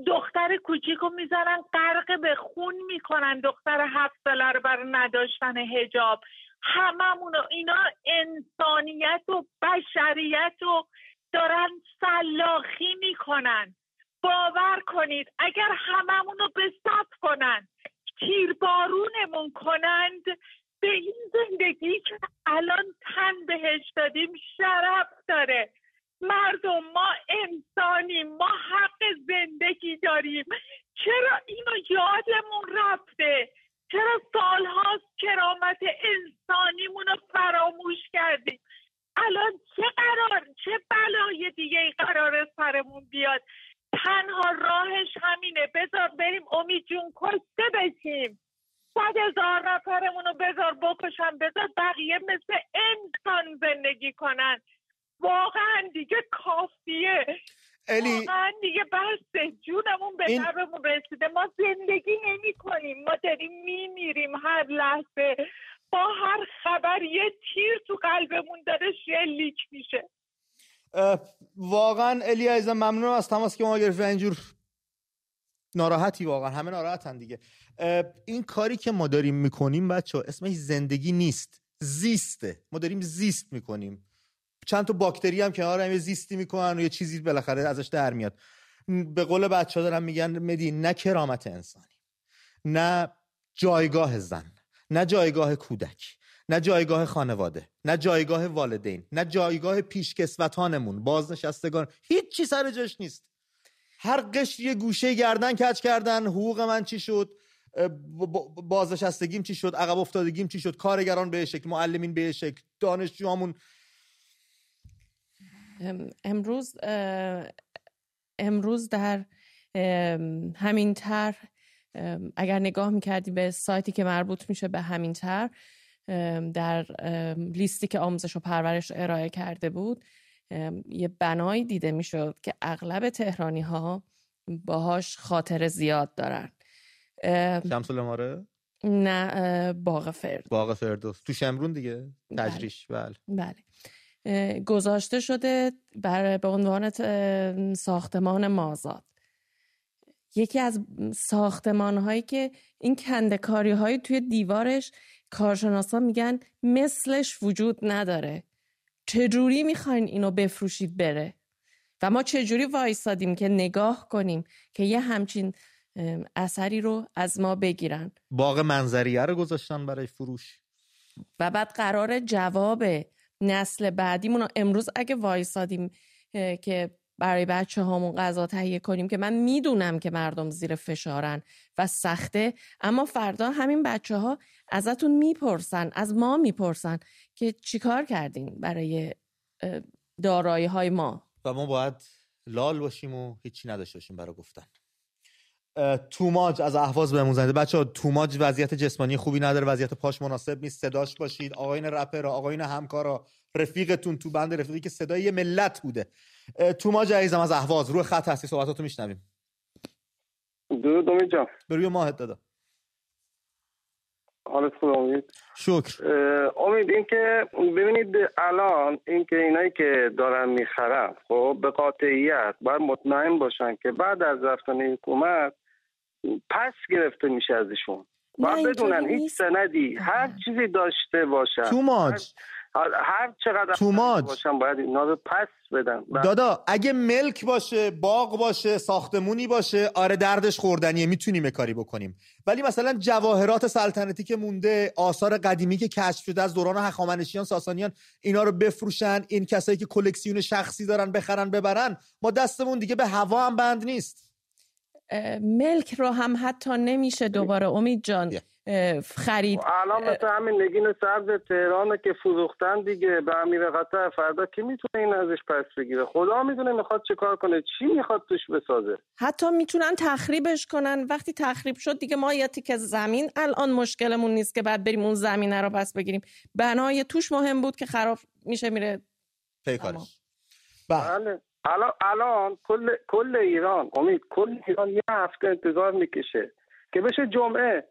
دختر کوچیک رو می‌زنن غرق به خون می‌کنن. دختر هفت ساله رو برای نداشتن هجاب هممون اینا انسانیت و بشریت رو دارن سلاخی می‌کنن. باور کنید اگر هممون رو به کنن تیر بارونمون کنند به این زندگی که الان تن بهش دادیم شرف داره. مردم ما انسانیم ما حق زندگی داریم. چرا اینو یادمون رفته؟ چرا سالهاست کرامت انسانیمون رو فراموش کردیم الان چه قرار چه بلای دیگه قرار سرمون بیاد تنها راهش همینه بذار بریم امید جون کشته بشیم صد هزار نفرمون رو بذار بکشن بذار بقیه مثل انسان زندگی کنن واقعا دیگه کافیه الی واقعا دیگه بسته جونمون به این... رسیده ما زندگی نمی کنیم ما داریم میمیریم هر لحظه با هر خبر یه تیر تو قلبمون داره شلیک میشه واقعا الی عزیزم ممنونم از تماس که ما گرفت اینجور ناراحتی واقعا همه ناراحتن دیگه. این کاری که ما داریم می‌کنیم بچه اسمش زندگی نیست زیسته. ما داریم زیست می‌کنیم. چند تا باکتری هم کنار هم زیستی می‌کنن و یه چیزی بالاخره ازش در میاد. به قول بچه ها دارن میگن مدی نه کرامت انسانی نه جایگاه زن نه جایگاه کودک. نه جایگاه خانواده نه جایگاه والدین نه جایگاه پیشکسوتانمون بازنشستگان هیچ چی سر جاش نیست. هر قشر یه گوشه گردن کچ کردن حقوق من چی شد؟ بازنشستگیم چی شد؟ عقب افتادگیم چی شد؟ کارگران به شکل معلمین به شکل دانشجوامون امروز امروز در همین تر اگر نگاه می‌کردی به سایتی که مربوط میشه به همین تر در لیستی که آموزش و پرورش ارائه کرده بود یه بنایی دیده می‌شد که اغلب تهرانی ها باهاش خاطر زیاد دارن. شمس الاماره نه باغ فرد. باغ فردوس. تو شمرون دیگه؟ بله. تجریش. بله. بله. گذاشته شده بر به عنوان ساختمان مازاد. یکی از ساختمان هایی که این کندکاری های توی دیوارش کارشناسا میگن مثلش وجود نداره. چجوری می‌خواین اینو بفروشید بره؟ و ما چجوری وایسادیم که نگاه کنیم که یه همچین اثری رو از ما بگیرن؟ باغ منظریه رو گذاشتن برای فروش. و بعد قرار جواب نسل بعدیمون امروز اگه وایسادیم که برای بچه هامون غذا تهیه کنیم که من می‌دونم که مردم زیر فشارن و سخته اما فردا همین بچه ها ازتون می‌پرسن از ما می‌پرسن که چیکار کردین برای دارایی های ما؟ و ما باید لال باشیم و هیچی نداشته باشیم برای گفتن. توماج از اهواز بهمون زنده. بچه ها توماج وضعیت جسمانی خوبی نداره وضعیت پاش مناسب نیست. صداش باشید آقاین رپر آقاین همکارا رفیقتون تو بند رفیقی که صدای یه ملت بوده. توماج عزیزم از اهواز روی خط هستی صحبتاتو میشنویم. درود امید جان. بروی ماهت دادا. حالت خوب امید؟ شکر. امید این که ببینید الان این که اینایی که دارن می‌خرن خب به قاطعیت باید مطمئن باشن که بعد از رفتن حکومت پس گرفته میشه ازشون. باید بدونن هیچ سندی هر چیزی داشته باشن. توماج هر چقدر توماج باشن باید اینا رو پس بدن دادا اگه ملک باشه باغ باشه ساختمونی باشه آره دردش خوردنیه می‌تونیم کاری بکنیم. ولی مثلا جواهرات سلطنتی که مونده آثار قدیمی که کشف شده از دوران هخامنشیان ساسانیان اینا رو بفروشن این کسایی که کلکسیون شخصی دارن بخرن ببرن ما دستمون دیگه به هوا هم بند نیست. ملک رو هم حتی نمیشه دوباره. امید جان خرید. الان مثل همین نگین سبز تهران که فروختن دیگه به امیر قطر فردا کی می‌تونه این ازش پس بگیره؟ خدا می‌دونه می‌خواد چه کار کنه چی می‌خواد توش بسازه؟ حتی می‌تونن تخریبش کنن. وقتی تخریب شد دیگه ما یه تیکه زمین الان مشکلمون نیست که بعد بریم اون زمینه رو پس بگیریم. بنای توش مهم بود که خراب میشه میره. پیکارش بله. الان الان کل کل ایران امید کل ایران یه هفته انتظار می‌کشه که بشه جمعه.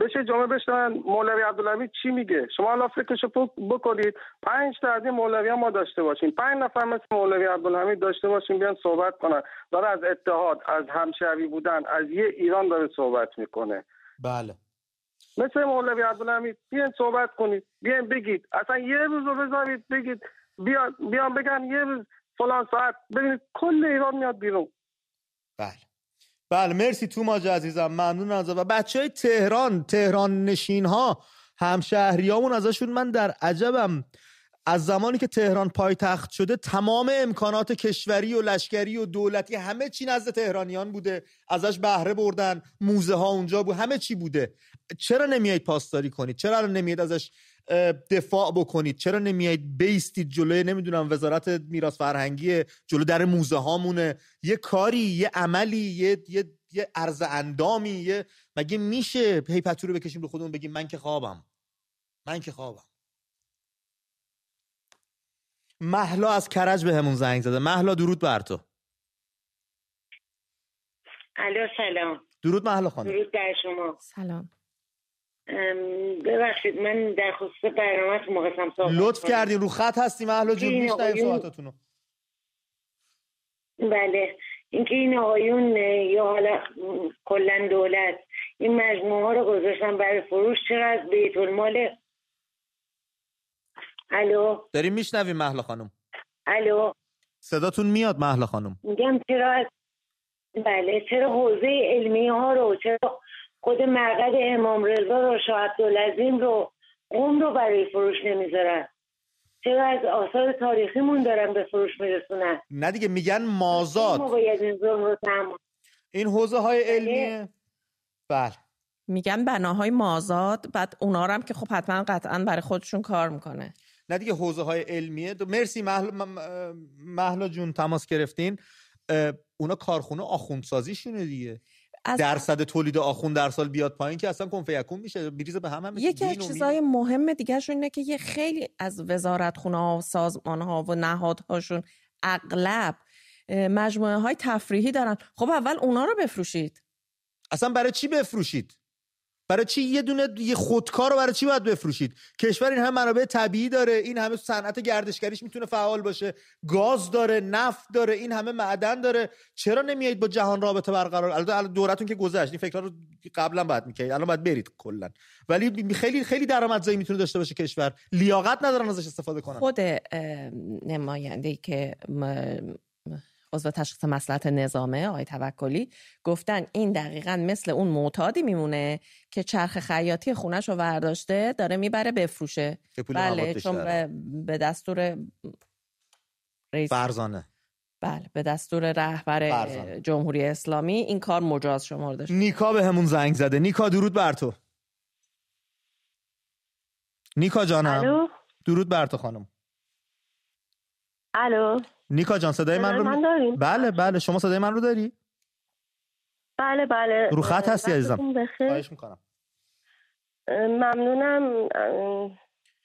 بشه جامعه بشنن. مولوی عبدالحمید چی میگه؟ شما الان فکرشو بکنید. پنج تا از این مولوی ما داشته باشیم. پنج نفر مثل مولوی عبدالحمید داشته باشیم بیان صحبت کنن. داره از اتحاد از همشهری بودن از یه ایران داره صحبت می‌کنه. بله. مثل مولوی عبدالحمید بیان صحبت کنید. بیان بگید. اصلا یه روز رو بذارید بگید. بیان بیان بگن یه روز فلان ساعت. ببینید کل ایران میاد بیرون. بله. بله مرسی تو ماجا عزیزم ممنون از و بچه های تهران تهران نشین ها همشهریامون ازشون من در عجبم. از زمانی که تهران پایتخت شده تمام امکانات کشوری و لشکری و دولتی همه چی نزد تهرانیان بوده. ازش بهره بردن موزه ها اونجا بود همه چی بوده. چرا نمیایید پاسداری کنید؟ چرا نمیایید ازش دفاع بکنید. چرا نمیایید بیستید جلوی نمی‌دونم وزارت میراث فرهنگی جلو در موزه هامونه؟ یه کاری یه عملی یه یه یه ارز اندامی یه مگه میشه پیپتو رو بکشیم رو خودمون بگیم من که خوابم؟ من که خوابم. محلا از کرج به همون زنگ زده. محلا درود بر تو. الو سلام. درود محلا خانم. درود در شما. سلام. ببخشید من در خصوص برنامه مقسم صحبت لطف کردین رو خط هستیم اهلا جون میشنیم صحبتاتونو بله اینکه این آقایون یا حالا کلا دولت این مجموعه ها رو گذاشتن برای فروش چرا از بیت المال؟ الو؟ داریم میشنویم محلا خانم. الو؟ صداتون میاد محلا خانم. میگم چرا از بله چرا حوزه علمی ها رو چرا خود مرقد امام رضا رو شاه عبدالعظیم رو قوم رو برای فروش نمی‌ذارن. چرا از آثار تاریخیمون دارن به فروش میرسونن؟ نه دیگه میگن مازاد. این رو این حوزه های علمیه بله. میگن بناهای مازاد بعد اونا هم که خب حتما قطعا برای خودشون کار می‌کنه. نه دیگه حوزه های علمیه. مرسی محلا جون تماس گرفتین. اونا کارخونه آخوندسازیشونه دیگه. از درصد تولید آخون در سال بیاد پایین که اصلا کنفیکون میشه میریزه به هم هم یکی از چیزای مهم دیگهشون اینه که یه خیلی از وزارت خونه ها و سازمان ها و نهادهاشون اغلب مجموعه های تفریحی دارن. خب اول اونا رو بفروشید. اصلا برای چی بفروشید؟ برای چی یه دونه یه خودکار رو برای چی باید بفروشید؟ کشور این همه منابع طبیعی داره این همه صنعت گردشگریش می‌تونه فعال باشه. گاز داره نفت داره این همه معدن داره. چرا نمیایید با جهان رابطه برقرار؟ البته دورتون که گذشت این فکرها رو قبلا باید می‌کردید الان باید برید کلا. ولی خیلی خیلی درآمدزایی می‌تونه داشته باشه کشور. لیاقت ندارن ازش استفاده کنن. خود نماینده که عضو تشخیص مسئلت نظامه آقای توکلی گفتن این دقیقا مثل اون معتادی میمونه که چرخ خیاطی خونش رو ورداشته داره می‌بره بفروشه. بله چون به دستور رئیس فرزانه. بله به دستور رهبر فرزانه. جمهوری اسلامی این کار مجاز شمرده شد. نیکا به همون زنگ زده. نیکا درود بر تو. نیکا جانم. الو؟ درود بر تو خانم. الو؟ نیکا جان صدای من رو من؟ بله بله شما صدای من رو داری؟ بله بله. رو خط هستی عزیزم. خواهش می‌کنم. ممنونم.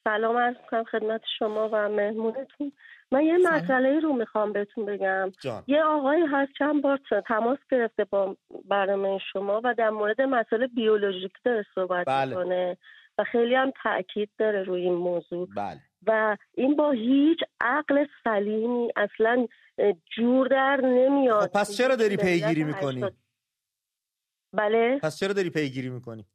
سلام عرض کنم خدمت شما و مهمونتون. من یه. مسئله رو می‌خوام بهتون بگم. جان. یه آقایی هست چند بار تماس گرفته با برنامه شما و در مورد مسئله بیولوژیک داره صحبت بله. می‌کنه و خیلی هم تاکید داره روی این موضوع. بله. و این با هیچ عقل سلیمی اصلا جور در نمیاد. خب پس چرا داری پیگیری می‌کنی؟ بله. پس چرا داری پیگیری می‌کنی؟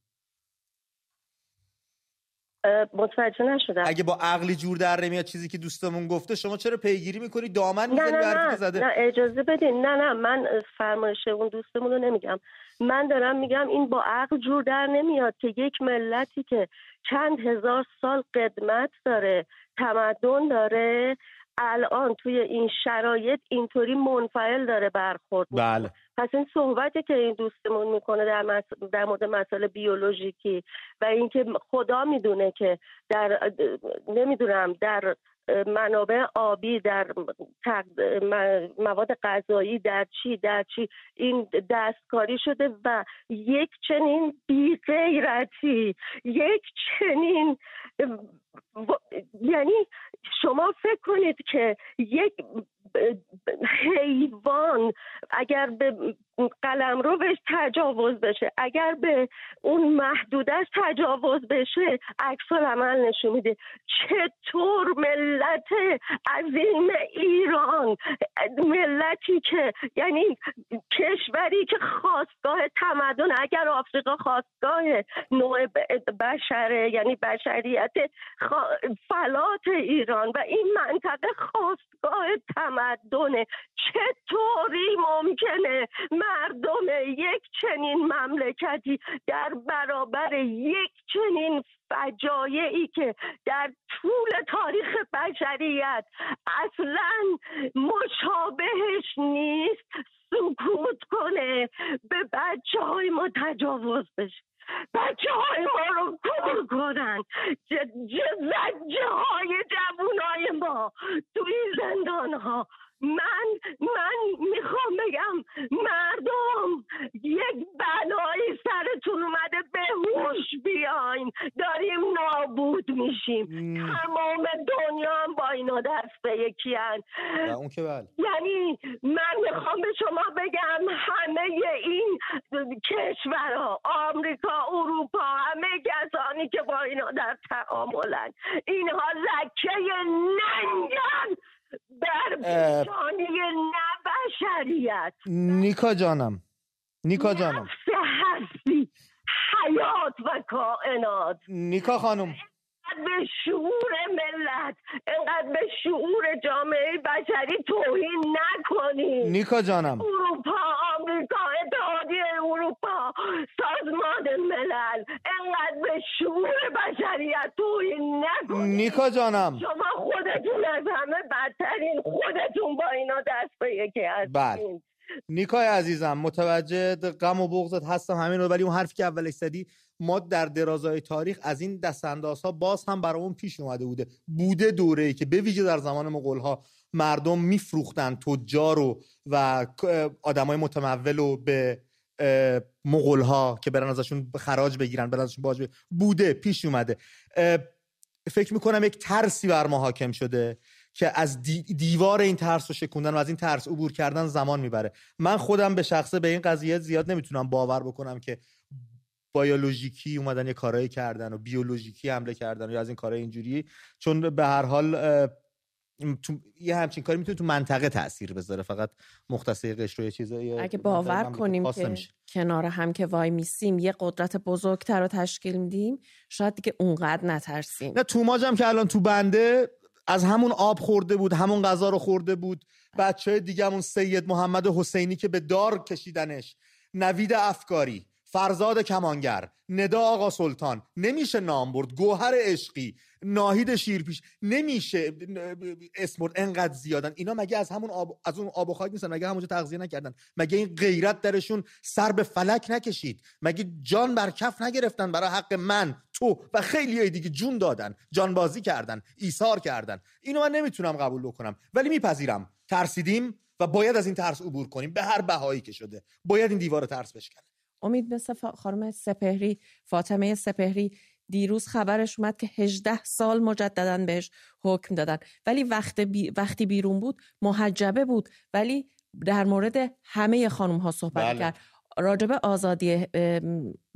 متوجه نشدم. اگه با عقلی جور در نمیاد چیزی که دوستمون گفته شما چرا پیگیری می‌کنی؟ دامن نه می‌زنی نه. که نه زده؟ نه اجازه بدین. نه نه. من فرمایش اون دوستمون رو نمیگم. من دارم میگم این با عقل جور در نمیاد که یک ملتی که چند هزار سال قدمت داره تمدن داره الان توی این شرایط اینطوری منفعل داره برخورد. بله پس این صحبتی که این دوستمون می‌کنه در, مس... در مورد مسائل بیولوژیکی و اینکه خدا می‌دونه که در نمی‌دونم در منابع آبی در مواد غذایی در چی در چی این دستکاری شده و یک چنین بیغیرتی یک چنین یعنی شما فکر کنید که یک حیوان اگر به قلم رو بهش تجاوز بشه. اگر به اون محدودش تجاوز بشه عکس عمل نشون میده. چطور ملت عظیم ایران ملتی که یعنی کشوری که خواستگاه تمدن اگر آفریقا خواستگاه نوع بشره یعنی بشریت فلات ایران و این منطقه خواستگاه تمدنه. چطوری ممکنه مردم یک چنین مملکتی در برابر یک چنین فجایعی که در طول تاریخ بشریت اصلا مشابهش نیست سکوت کنه به بچه های ما تجاوز بشه. بچه های ما رو کور کنن. زجه های جوون های ما توی زندان ها من من می‌خوام بگم مردم یک بلایی سرتون اومده به هوش بیاین. داریم نابود میشیم. تمام دنیا هم با اینا دست به یکی هن. و اون که بله. یعنی من می‌خوام به شما بگم همه این کشورها آمریکا اروپا همه کسانی که با اینا در تعاملن. اینها لکه ننگن. در اه. پیشانی نبشریت. نیکا جانم. نیکا جانم. نفس هستی حیات و کائنات. نیکا خانم. به شعور ملت انقدر به شعور جامعه بشری توهین نکنید نیکا جانم. اروپا آمریکا اتحادیه اروپا سازمان ملل انقدر به شعور بشریت توهین نکنید نیکا جانم. شما خودتون از همه بدترین خودتون با اینا دست به یکی هستین بله. نیکای عزیزم متوجه غم و بغضت هستم همین رو ولی اون حرفی که اولش زدی ما در درازای تاریخ از این دستانداز ها باز هم برامون پیش اومده بوده بوده دوره ای که به ویژه در زمان مغول ها مردم میفروختن تجار رو و آدمای متمول رو به مغول ها که برن ازشون خراج بگیرن برن ازشون باج. بوده پیش اومده فکر می‌کنم یک ترسی بر ما حاکم شده که از دی- دیوار این ترس رو شکوندن و از این ترس عبور کردن زمان می‌بره. من خودم به شخصه به این قضیه زیاد نمی‌تونم باور بکنم که بیولوژیکی اومدن یه کارایی کردن و بیولوژیکی حمله کردن یا از این کارهای اینجوری. چون به هر حال تو یه همچین کاری می‌تونه تو منطقه تاثیر بذاره. فقط مختص قشر و یه چیزایی اگه باور کنیم که کنار هم که وای میسیم یه قدرت بزرگتر رو تشکیل میدیم شاید دیگه اونقدر نترسیم. نه توماج هم که الان تو بنده از همون آب خورده بود همون غذا رو خورده بود. بچه های دیگه همون سید محمد حسینی که به دار کشیدنش. نوید افکاری فرزاد کمانگر ندا آقا سلطان. نمیشه نام برد. گوهر عشقی. ناهید شیرپیش. نمیشه اسمورد انقدر زیادن. اینا مگه از همون آب از اون آب و خاک نیستن؟ مگه همونجا تغذیه نکردن؟ مگه این غیرت درشون سر به فلک نکشید؟ مگه جان بر کف نگرفتن برای حق من تو و خیلی دیگه جون دادن جان بازی کردن ایثار کردن؟ اینو من نمی‌تونم قبول بکنم. ولی میپذیرم. ترسیدیم و باید از این ترس عبور کنیم. به هر بهایی که شده. باید این دیوار ترس بشکنه. امید مثل خانم سپهری فاطمه سپهری دیروز خبرش اومد که 18 سال مجددا بهش حکم دادن. ولی وقت بی... وقتی بیرون بود محجبه بود. ولی در مورد همه خانم ها صحبت بله. کرد راجب آزادی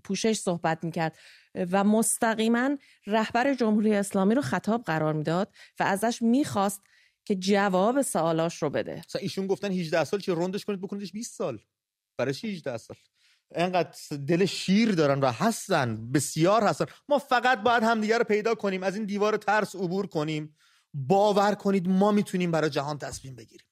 پوشش صحبت می‌کرد. و مستقیما رهبر جمهوری اسلامی رو خطاب قرار می‌داد و ازش می‌خواست که جواب سوالاش رو بده. ایشون گفتن 18 سال چه روندش کنید بکنیدش 20 سال. برای 18 سال؟ انقدر دل شیر دارن و هستن بسیار هستن. ما فقط باید همدیگه رو پیدا کنیم از این دیوار ترس عبور کنیم. باور کنید ما می‌تونیم برای جهان تصمیم بگیریم.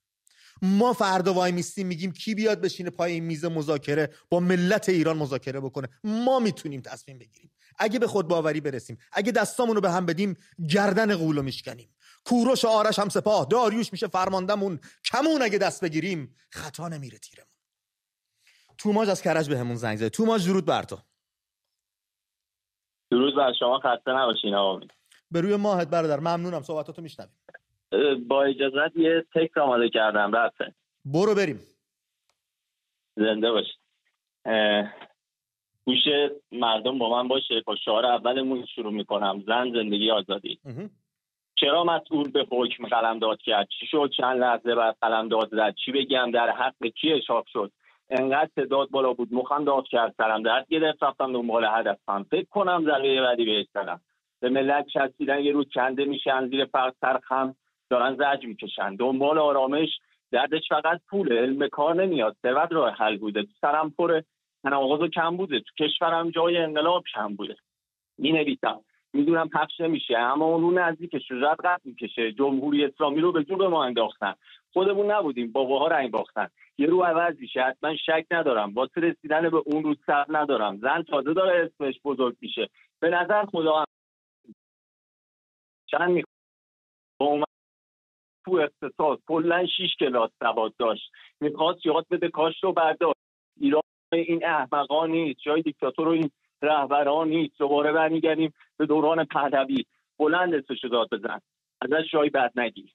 ما فردا وای میستیم میگیم کی بیاد بشینه پای این میز مذاکره با ملت ایران مذاکره بکنه. ما می‌تونیم تصمیم بگیریم. اگه به خود باوری برسیم اگه دستامونو رو به هم بدیم گردن قولو میشکنیم. کوروش آرش هم سپاه داریوش میشه فرماندمون کمون اگه دست بگیریم خطا نمیره تیرمون. توماج از کرج بهمون زنگ زده. توماج درود بر تو. درود بر شما خسته نباشین آقا به روی ماهت برادر ممنونم. صحبتاتو میشنویم. با اجازت یه تکس آماده کردم. رفته برو بریم. زنده باش. گوش مردم با من باشه. با شعار اولمون شروع می‌کنم. زن زندگی آزادی. چرا مسئول به حکم قلم داد کرد؟ چی شد؟ چند لحظه بعد قلم داد زد؟ چی بگم؟ در حق کی اشاق شد؟ انقدر تعداد بالا بود. مخم داد کرد سرم درد گرفت. رفتم دنبال هدفم فکر کنم ذره بعدی بهش سرم به ملت چسبیدن یه روز کنده میشن. زیر فرق سرخم دارن زج می‌کشن. دنبال آرامش دردش فقط پوله. علم کار نمیاد. ثروت راه حل بوده. تو سرم پره. تناقض کم بوده. تو کشورم جای انقلاب کم بوده. می نویسم می‌دونم پخش نمیشه اما اون رو نزدیک شجاعت قد می‌کشه. جمهوری اسلامی رو به جون ما انداختن. خودمون نبودیم باباها رنگ باختن. یه رو عوض میشه حتما شک ندارم. واسه رسیدن به اون رو سر ندارم. زن تازه داره اسمش بزرگ میشه. به نظر خدا هم چند می تو اقتصاد کلا شیش کلاس سواد داشت. می‌خواست یاد بده کاش رو برداشت. ایران این احمقان نیست. جای دیکتاتور و این رهبران نیست. دوباره برمیگردیم به دوران پهلوی. بلند اسمشو داد بزن. ازش جای بد نگیر.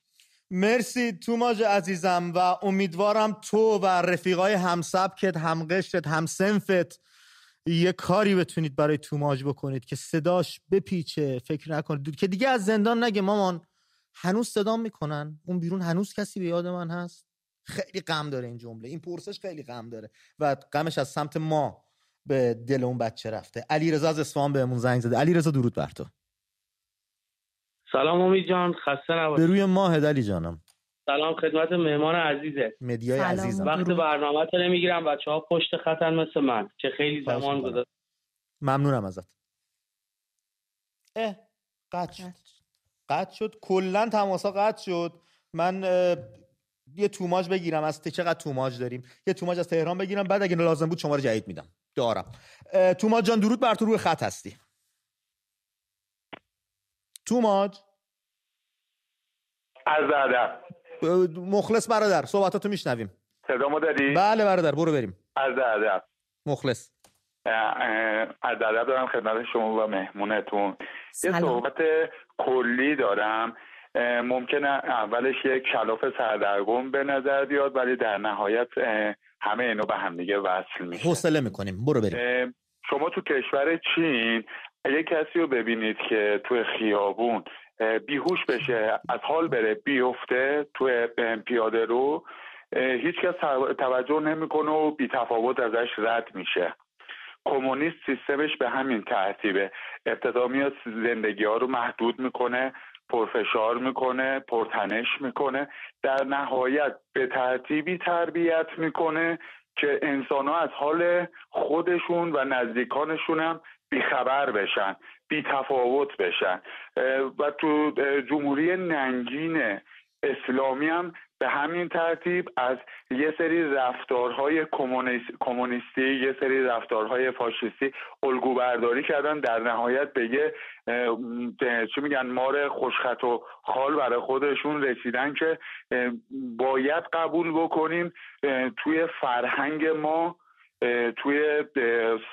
مرسی توماج عزیزم و امیدوارم تو و رفیقای همسبکت همقشت همسنفت یه کاری بتونید برای توماج بکنید که صداش بپیچه. فکر نکنید که دیگه از زندان نگه مامان. هنوز صدا می‌کنن؟ اون بیرون هنوز کسی به یاد من هست؟ خیلی غم داره این جمله. این پرسش خیلی غم داره. و غمش از سمت ما. به دل اون بچه رفته. علی رضا از اصفهان بهمون زنگ زده. علی رضا درود بر تو. سلام امید جان. خسته نباشی. به روی ماه علی جانم. سلام خدمت مهمان عزیزه مدیای عزیزم. وقت برنامه رو نمی‌گیرم. بچه ها پشت خطن مثل من که خیلی زمان گذاشت. ممنونم ازت. اه قطع شد. قطع شد. کلا تماسا قطع شد. من یه توماج بگیرم. از چقدر توماج داریم. یه توماج از تهران بگیرم. بعد اگه لازم بود شماره جدید میدم. دارم. توماج جان درود بر تو روی خط هستی. توماج از ادب. مخلص برادر صحبتاتو میشنویم. صدامو داری؟ بله برادر برو بریم. از ادب. مخلص. از ادب دارم خدمت شما و مهمونتون. یه صحبت کلی دارم. ممکنه اولش یک کلاف سردرگم به نظر بیاد ولی در نهایت همه اینو به همدیگه وصل میشه. حوصله می‌کنیم. برو بریم. شما تو کشور چین یه کسی رو ببینید که تو خیابون بیهوش بشه از حال بره بیفته تو پیاده رو هیچکس توجه نمی‌کنه و بی تفاوت ازش رد میشه. کمونیست سیستمش به همین ترتیبه. ابتدا میاد زندگی ها رو محدود می‌کنه. پرفشار می‌کنه پرتنش می‌کنه. در نهایت به ترتیبی تربیت می‌کنه که انسان ها از حال خودشون و نزدیکانشون هم بیخبر بشن بی تفاوت بشن و تو جمهوری ننگین اسلامی هم به همین ترتیب از یه سری رفتارهای کمونیستی یه سری رفتارهای فاشیستی الگو برداری کردن در نهایت به یه چی میگن مار خوشخط و خال برای خودشون رسیدن که باید قبول بکنیم توی فرهنگ ما توی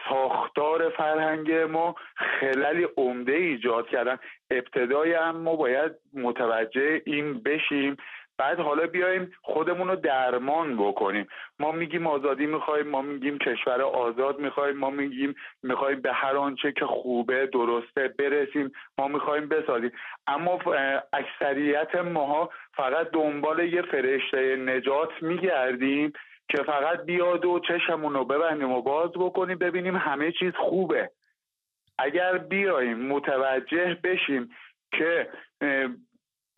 ساختار فرهنگ ما خللی عمده ایجاد کردن. ابتدای هم ما باید متوجه این بشیم بعد حالا بیایم خودمون رو درمان بکنیم. ما میگیم آزادی می‌خوایم ما میگیم کشور آزاد می‌خوایم ما میگیم می‌خوایم به هر آنچه که خوبه درسته برسیم ما می‌خوایم بسازیم. اما اکثریت ماها فقط دنبال یه فرشته نجات میگردیم که فقط بیاد و چشمون رو ببندیم و باز بکنیم ببینیم همه چیز خوبه. اگر بیایم متوجه بشیم که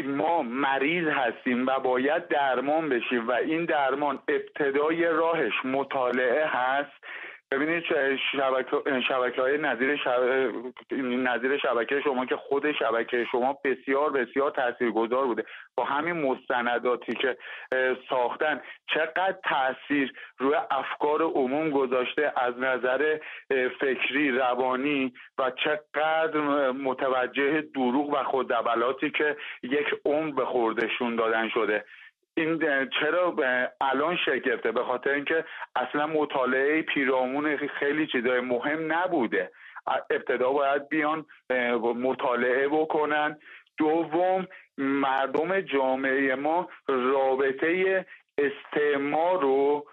ما مریض هستیم و باید درمان بشیم و این درمان ابتدای راهش مطالعه هست. ببینید شبکه, شبکه های نظیر, نظیر شبکه شما که خود شبکه شما بسیار بسیار تاثیرگذار بوده. با همین مستنداتی که ساختن چقدر تاثیر روی افکار عموم گذاشته از نظر فکری روانی و چقدر متوجه دروغ و خوددبلاتی که یک عمر به خوردشون دادن شده. این چرا الان شگفته؟ به خاطر اینکه اصلا مطالعه پیرامون خیلی چیزای مهم نبوده. ابتدا باید بیان مطالعه بکنن. دوم مردم جامعه ما رابطه استعمار رو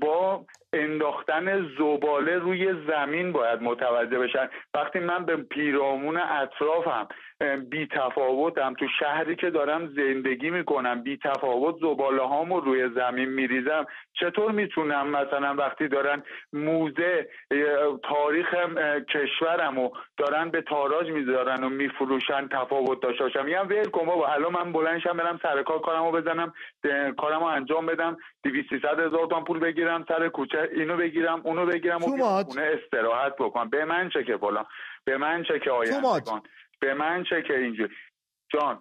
با انداختن زباله روی زمین باید متوجه بشن. وقتی من به پیرامون اطرافم بی تفاوتم تو شهری که دارم زندگی می‌کنم بی تفاوت زباله هامو روی زمین میریزم. چطور می‌تونم مثلا وقتی دارن موزه تاریخ کشورم و دارن به تاراج می‌ذارن و میفروشن تفاوت داشته باشم؟ میگم ول کن بابا الان من بلنشم برم سر کار کارمو بزنم کارمو انجام بدم 200 هزار تومن پول بگیرم سر کوچه اینو بگیرم اونو بگیرم و خونه استراحت بکنم. به من چه که فلان به من چه که آیندگان. به من چه که اینجوری؟ جان.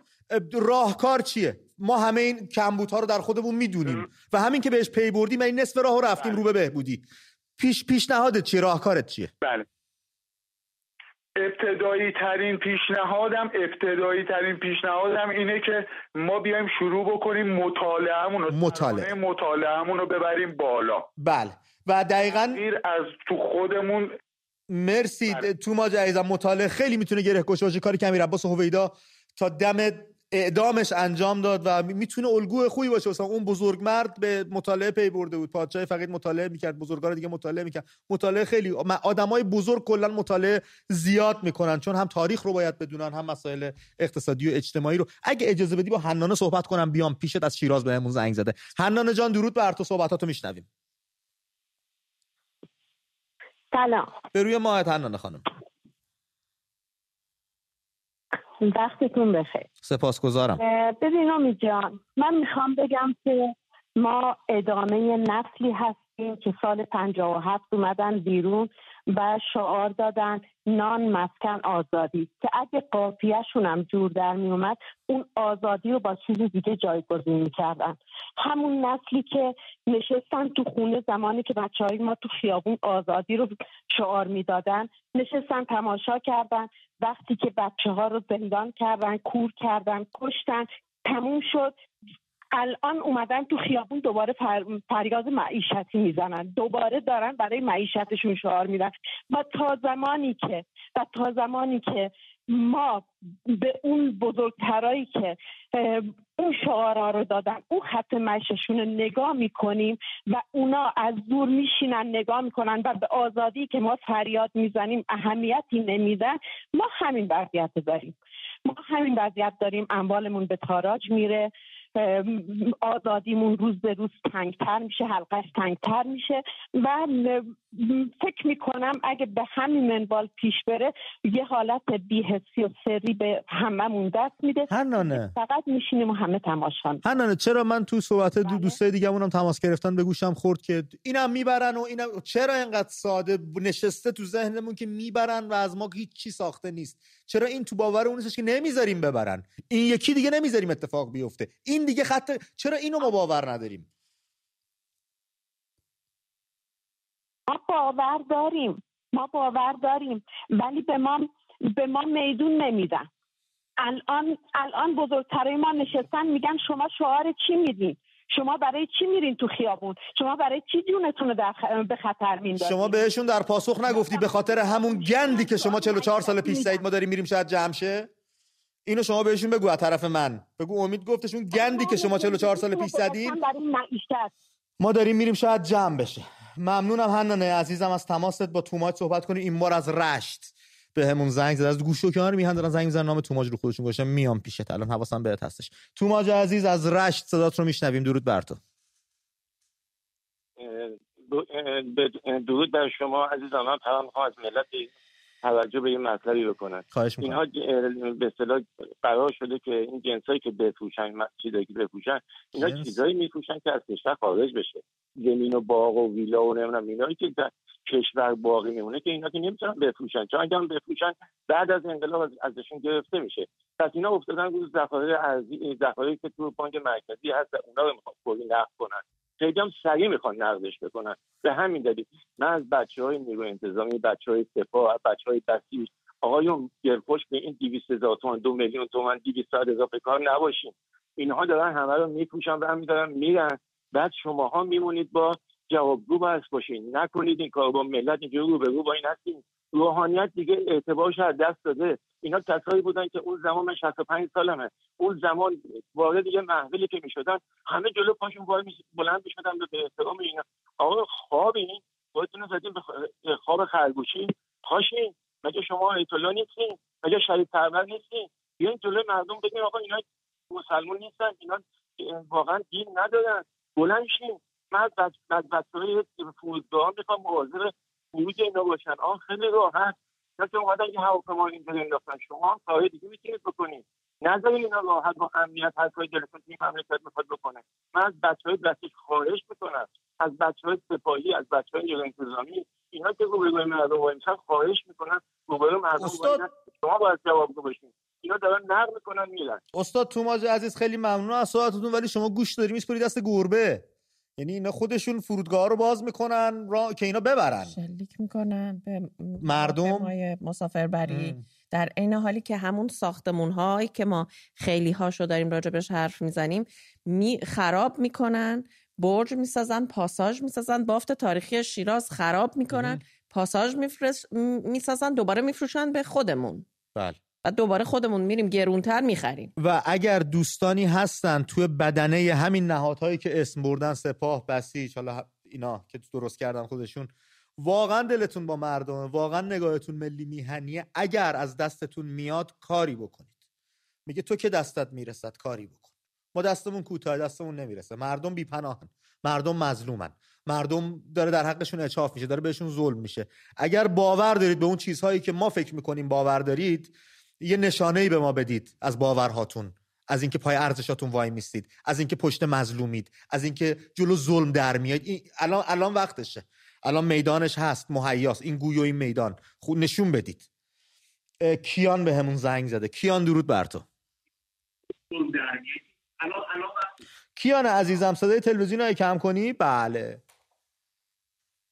راهکار چیه؟ ما همه این کمبودها رو در خودمون می‌دونیم. و همین که بهش پی بردیم این نصف راه رفتیم بله. رو به بهبودی. پیش پیشنهادت چیه؟ راهکارت چیه؟ بله. ابتدایی ترین پیشنهادم ابتدایی ترین پیشنهادم اینه که ما بیایم شروع بکنیم مطالعهمون رو مطالعه. مطالعهمون رو ببریم بالا. بله. و دقیقا از تو خودمون مرسی بله. تو ما عزیزم مطالعه خیلی می‌تونه گره کشه باشه کاری کمی عباس هویدا تا دم اعدامش انجام داد و می‌تونه الگوی خوبی باشه. مثلا اون بزرگ مرد به مطالعه پی برده بود. پادشاه فقط مطالعه می‌کرد بزرگان دیگه مطالعه می‌کرد. مطالعه خیلی آدمای بزرگ کلا مطالعه زیاد می‌کنن چون هم تاریخ رو باید بدونن هم مسائل اقتصادی و اجتماعی رو. اگه اجازه بدی با حنانه صحبت کنم بیام پیشت از شیراز بهمون زنگ زده. حنانه جان درود بر تو صحبتاتو میشنویم. سلام. به روی ماهت حنانه خانم. وقتتون بخیر. سپاسگزارم. ببین امی جان من می‌خوام بگم که ما ادامه نسلی هستیم که سال 57 اومدن بیرون. و شعار دادن نان مسکن آزادی که اگه قافیهشون هم جور در می اومد اون آزادی رو با چیز دیگه جایگزین می‌کردن. همون نسلی که نشستن تو خونه زمانی که بچه های ما تو خیابون آزادی رو شعار می‌دادن نشستن تماشا کردن. وقتی که بچه ها رو زندان کردن کور کردن کشتن تموم شد. الان اومدن تو خیابون دوباره فریاد معیشتی می‌زنن. دوباره دارن برای معیشتشون شعار میدن. و تا زمانی که و تا زمانی که ما به اون بزرگترایی که اون شعارها رو دادن اون خط مششون رو نگاه می‌کنیم و اونا از دور میشینن نگاه می‌کنن و به آزادی که ما فریاد می‌زنیم اهمیتی نمیدن ما همین وضعیت داریم. ما همین وضعیت داریم. اموالمون به تاراج میره. آزادیمون روز به روز تنگتر میشه حلقش تنگتر میشه و فکر می‌کنم اگه به همین منوال پیش بره یه حالت بیهسی و سری به هممون دست میده. هنانه. فقط میشینیم و همه تماشا هنانه چرا من تو صحبت دو بله. دوستای دیگه هم تماس گرفتن به گوشم خورد که اینم می‌برن و اینم چرا اینقدر ساده نشسته تو ذهنمون که می‌برن و از ما هیچ چی ساخته نیست؟ چرا این تو باور اون که نمی‌ذاریم ببرن؟ این یکی دیگه نمی‌ذاریم اتفاق بیفته. این این دیگه خط چرا اینو ما باور نداریم؟ ما باور داریم. ما باور داریم. ولی به ما به ما میدون نمیدن. الان الان بزرگترای ما نشستن میگن شما شعار چی میدین؟ شما برای چی میرین تو خیابون؟ شما برای چی جونتون رو در به خطر میندازین؟ شما بهشون در پاسخ نگفتی به خاطر همون گندی که شما 44 سال پیش سعید ما داریم میریم شاید جمع شه؟ اینو شما بهشون بگو از طرف من. بگو امید گفتشون گندی که شما 44 سال پیش زدین. ما داریم میریم شاید جمع بشه. ممنونم هنانه عزیزم از تماست با توماج صحبت کنی. این بار از رشت به همون زنگ زد. از گوش و کنار میهن دارن زنگ می‌زنن نام توماج رو خودشون گوشن میام پیشت. الان حواسم بهت هستش. توماج عزیز از رشت صدات رو میشنویم. درود بر تو. درود بر شما عزیزم من می‌خوام از ملت توجه به این مطلبی بکنن. اینها به اصطلاح قرار شده که این جنسایی که بفروشن چیزایی که بفروشن اینا چیزایی میفروشن که از کشور خارج بشه. زمین و باغ و ویلا و نمی‌دونم اینایی که در کشور باقی میمونه که اینا که نمی‌تونن بفروشن. چون اگر بفروشن بعد از انقلاب ازشون گرفته میشه. پس اینا افتادن رو ذخایر ارزی ذخایری که تو بانک مرکزی هست اونا رو می‌خوان نقد کنن. خیلی هم سریع می‌خوان نقدش بکنن. به همین دلیل من از بچه های نیرو انتظامی بچه های سپاه بچه های بسیج آقایون گرفوش به این دیویست هزار تومن دو میلیون تومن دیویست اضافه کار نباشین. اینها دارن همه رو میپوشن و همین دارن میرن. بعد شماها میمونید با جوابگو بس باشین. نکنید این کار با ملت اینجوری رو به رو با این هستین. روحانیت دیگه اعتبارش از دست داده. اینا کسایی بودن که اون زمان من 65 سالمه. اون زمان وارد یه محفلی که می‌شدن همه جلو پاشون وای بلند می‌شدن به احترام اینا. آقا خواب این خودتون زدین به خواب خرگوشی پاشین. مگه شما ایت نیستین؟ مگه شریف پرور نیستین؟ بیاین جلوی مردم بگین آقا اینا مسلمون نیستن. اینا واقعا دین ندارن. بلند شین. من از بچه‌های فرودگاه می‌خوام مواظب خروج اینا باشن. آن خیلی راحت. که اومدن یه هواپیما اینجا انداختن. شما هم کارهای دیگه می‌تونید بکنید. نذارید اینا راحت با امنیت حرفای دلتون این مملکت می‌خواد بکنه. من از بچه های دستش خواهش می‌کنم. از بچه های سپاهی از بچه های انتظامی اینا که روبروی مردم وایمیشن خواهش می‌کنن روبروی مردم. شما باید جواب باشین اینا دارن نقل می‌کنن میرن. استاد توماج عزیز خیلی ممنون از ساعتتون ولی شما گوش داری میسپری دست گربه. یعنی اینا خودشون فرودگاه رو باز می‌کنن را... که اینا ببرن. شلیک می‌کنن به مردم؟ مسافربری. در عین حالی که همون ساختمون هایی که ما خیلی هاشو داریم راجبش حرف می‌زنیم می خراب می‌کنن برج می‌سازن پاساژ می‌سازن بافت تاریخی شیراز خراب می‌کنن پاساژ می‌سازن دوباره میفروشن به خودمون. بله. و دوباره خودمون میریم گرونتر می‌خریم. و اگر دوستانی هستن توی بدنه همین نهادهایی که اسم بردن سپاه بسیج حالا اینا که درست کردن خودشون واقعا دلتون با مردم واقعا نگاهتون ملی میهنیه. اگر از دستتون میاد کاری بکنید. میگه تو که دستت می‌رسد کاری بکن. ما دستمون کوتاه دستمون نمی‌رسه. مردم بیپناهن. مردم مظلومن. مردم داره در حقشون اچاف میشه داره بهشون ظلم میشه. اگر باور دارید به اون چیزهایی که ما فکر می‌کنیم باور دارید یه نشانه ای به ما بدید از باورهاتون از اینکه پای ارزشاتون وای میستید از اینکه پشت مظلومید از اینکه جلو ظلم در میاد. الان الان وقتشه. الان میدانش هست مهیاس این گوی و این میدان. خود نشون بدید. کیان به همون زنگ زده. کیان درود بر تو. کیان عزیزم صدای تلویزیون های کم کنی؟ بله.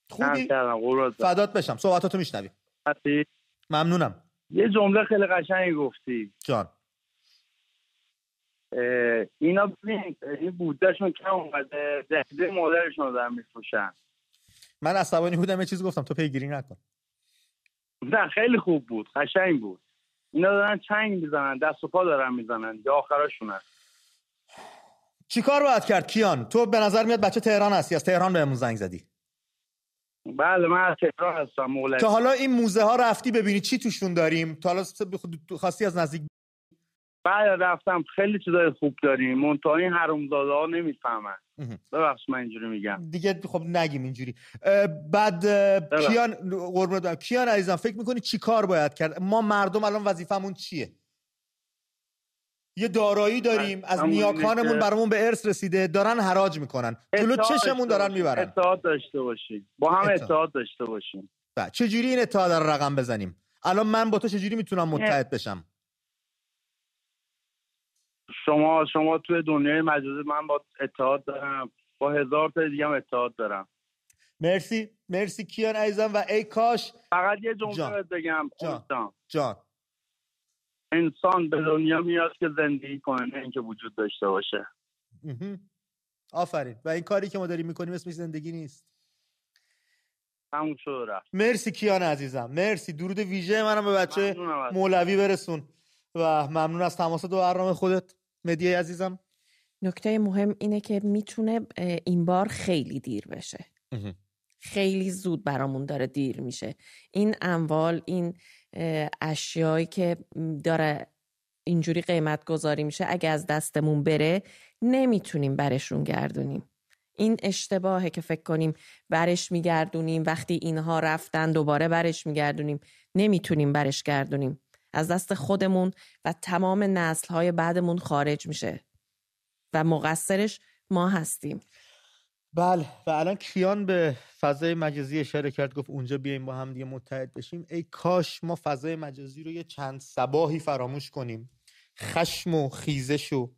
خوبی؟ فدات بشم. صحبتاتو میشنویم ممنونم. یه جمله خیلی قشنگی گفتی. جان. اینا ببین این بودهشون کم اومده دهده مادرشون رو دارن میفروشن. من عصبانی بودم یه چیز گفتم تو پیگیری نکن. نه خیلی خوب بود قشنگ بود. اینا دارن چنگ می‌زنن دست و پا دارن می‌زنن یا آخراشونن چیکار باید کرد کیان؟ تو به نظر میاد بچه تهران هستی از تهران بهمون زنگ زدی. بله من از تهران هستم مولد تا حالا این موزه ها رفتی ببینی چی توشون داریم؟ تا حالا خواستی از نزدیک بله رفتم. خیلی چیزای خوب داریم. منتها این حرومزاده ها نمی‌فهمن ببخش من اینجوری میگم. دیگه خب نگیم اینجوری. بعد کیان قربونت. کیان عزیزم فکر می‌کنی چی کار باید کرد؟ ما مردم الان وظیفمون چیه؟ یه دارایی داریم از نیاکانمون برامون به ارث رسیده دارن حراج می‌کنن. جلو چشمون دارن می‌برن. اتحاد داشته باشیم. با هم اتحاد. داشته باشیم. بله چجوری این اتحاد رو رقم بزنیم؟ الان من با تو چجوری می‌تونم متحد بشم؟ شما شما توی دنیای مجازی من با اتحاد دارم. با هزار تا دیگه هم اتحاد دارم. مرسی مرسی کیان عزیزم و ای کاش. فقط یه جمله بگم جان. جان. انسان به دنیا میاد که زندگی کنه نه اینکه وجود داشته باشه. آفرین. و این کاری که ما داریم می‌کنیم اسمش زندگی نیست. تموم شد رفت. مرسی کیان عزیزم. مرسی. درود ویژه منم به بچه مولوی برسون. و ممنون از تماس دو برنامه خودت. مدیه عزیزم. نکته مهم اینه که می‌تونه این بار خیلی دیر بشه. خیلی زود برامون داره دیر میشه. این اموال این اشیایی که داره اینجوری قیمت گذاری میشه اگه از دستمون بره نمی‌تونیم برشون گردونیم. این اشتباهه که فکر کنیم برش میگردونیم وقتی اینها رفتن دوباره برش میگردونیم نمی‌تونیم برش گردونیم. از دست خودمون و تمام نسلهای بعدمون خارج میشه و مقصرش ما هستیم. بله و الان کیان به فضای مجازی اشاره کرد گفت اونجا بیایم با هم دیگه متحد بشیم. ای کاش ما فضای مجازی رو یه چند سباهی فراموش کنیم. خشم و خیزش و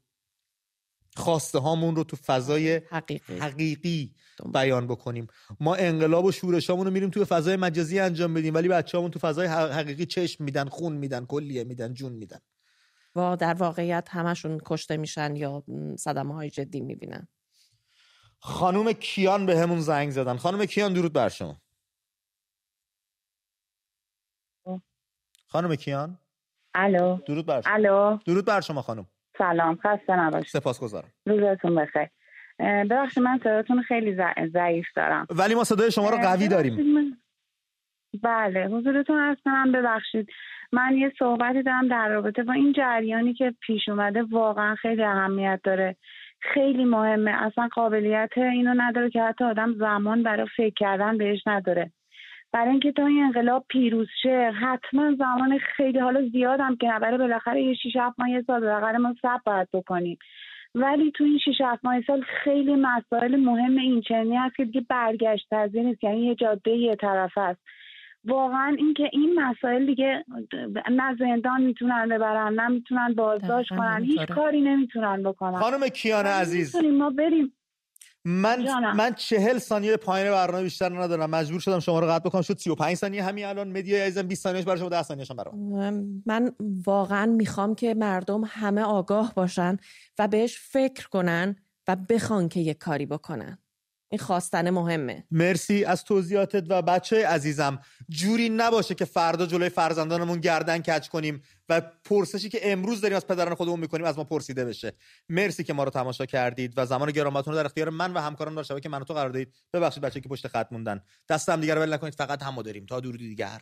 خواسته هامون رو تو فضای حقیقی, حقیقی بیان بکنیم. ما انقلاب و شورشامون رو میریم توی فضای مجازی انجام بدیم ولی بچه تو فضای حقیقی چشم میدن خون میدن کلیه میدن جون میدن. و در واقعیت همشون کشته میشن یا صدمه های جدی می‌بینن. خانوم کیان به همون زنگ زدن. خانوم کیان درود بر شما. خانم کیان؟ الو. درود بر شما. الو. درود بر شما خانم. سلام. خسته نباشید. سپاسگزارم. روزتون بخیر. ببخشید من صداتون خیلی ضع- ضعیف دارم. ولی ما صدای شما رو قوی داریم. من- بله حضورتون هستم ببخشید. من یه صحبتی دارم در رابطه با این جریانی که پیش اومده واقعا خیلی اهمیت داره. خیلی مهمه. اصلا قابلیت اینو نداره که حتی آدم زمان برای فکر کردن بهش نداره. برای اینکه تا این انقلاب پیروز شه حتما زمان خیلی حالا زیادم که برای بالاخره یه شیش هفت ماه یه سال بالاخره ما صبر باید بکنیم. ولی تو این شیش هفت ماه سال خیلی مسائل مهم این هست که دیگه برگشت پذیر نیست. یعنی یه جاده یه طرف است واقعا اینکه این مسائل دیگه نه زندان می‌تونن ببرن نه می‌تونن بازداشت کنن هیچ. کاری نمی‌تونن بکنن. خانم کیان عزیز ما بریم. من جانم. من چهل ثانیه پایین برنامه بیشتر ندارم. مجبور شدم شما رو قطع بکنم. شد 35 ثانیه همین الان مدیا عزیزم 20 ثانیهش برای شما 10 ثانیهش هم برام من. واقعا می‌خوام که مردم همه آگاه باشن و بهش فکر کنن و بخوان که یه کاری بکنن. این خواستن مهمه. مرسی از توضیحاتت و بچه عزیزم. جوری نباشه که فردا جلوی فرزندانمون گردن کج کنیم و پرسشی که امروز داریم از پدران خودمون می‌کنیم از ما پرسیده بشه. مرسی که ما رو تماشا کردید و زمان گرانبهاتون رو در اختیار من و همکاران در شبکه من و تو قرار دادید ببخشید بچه که پشت خط موندن. دست هم دیگه رو ول نکنید فقط هم ما داریم. تا درودی دیگر.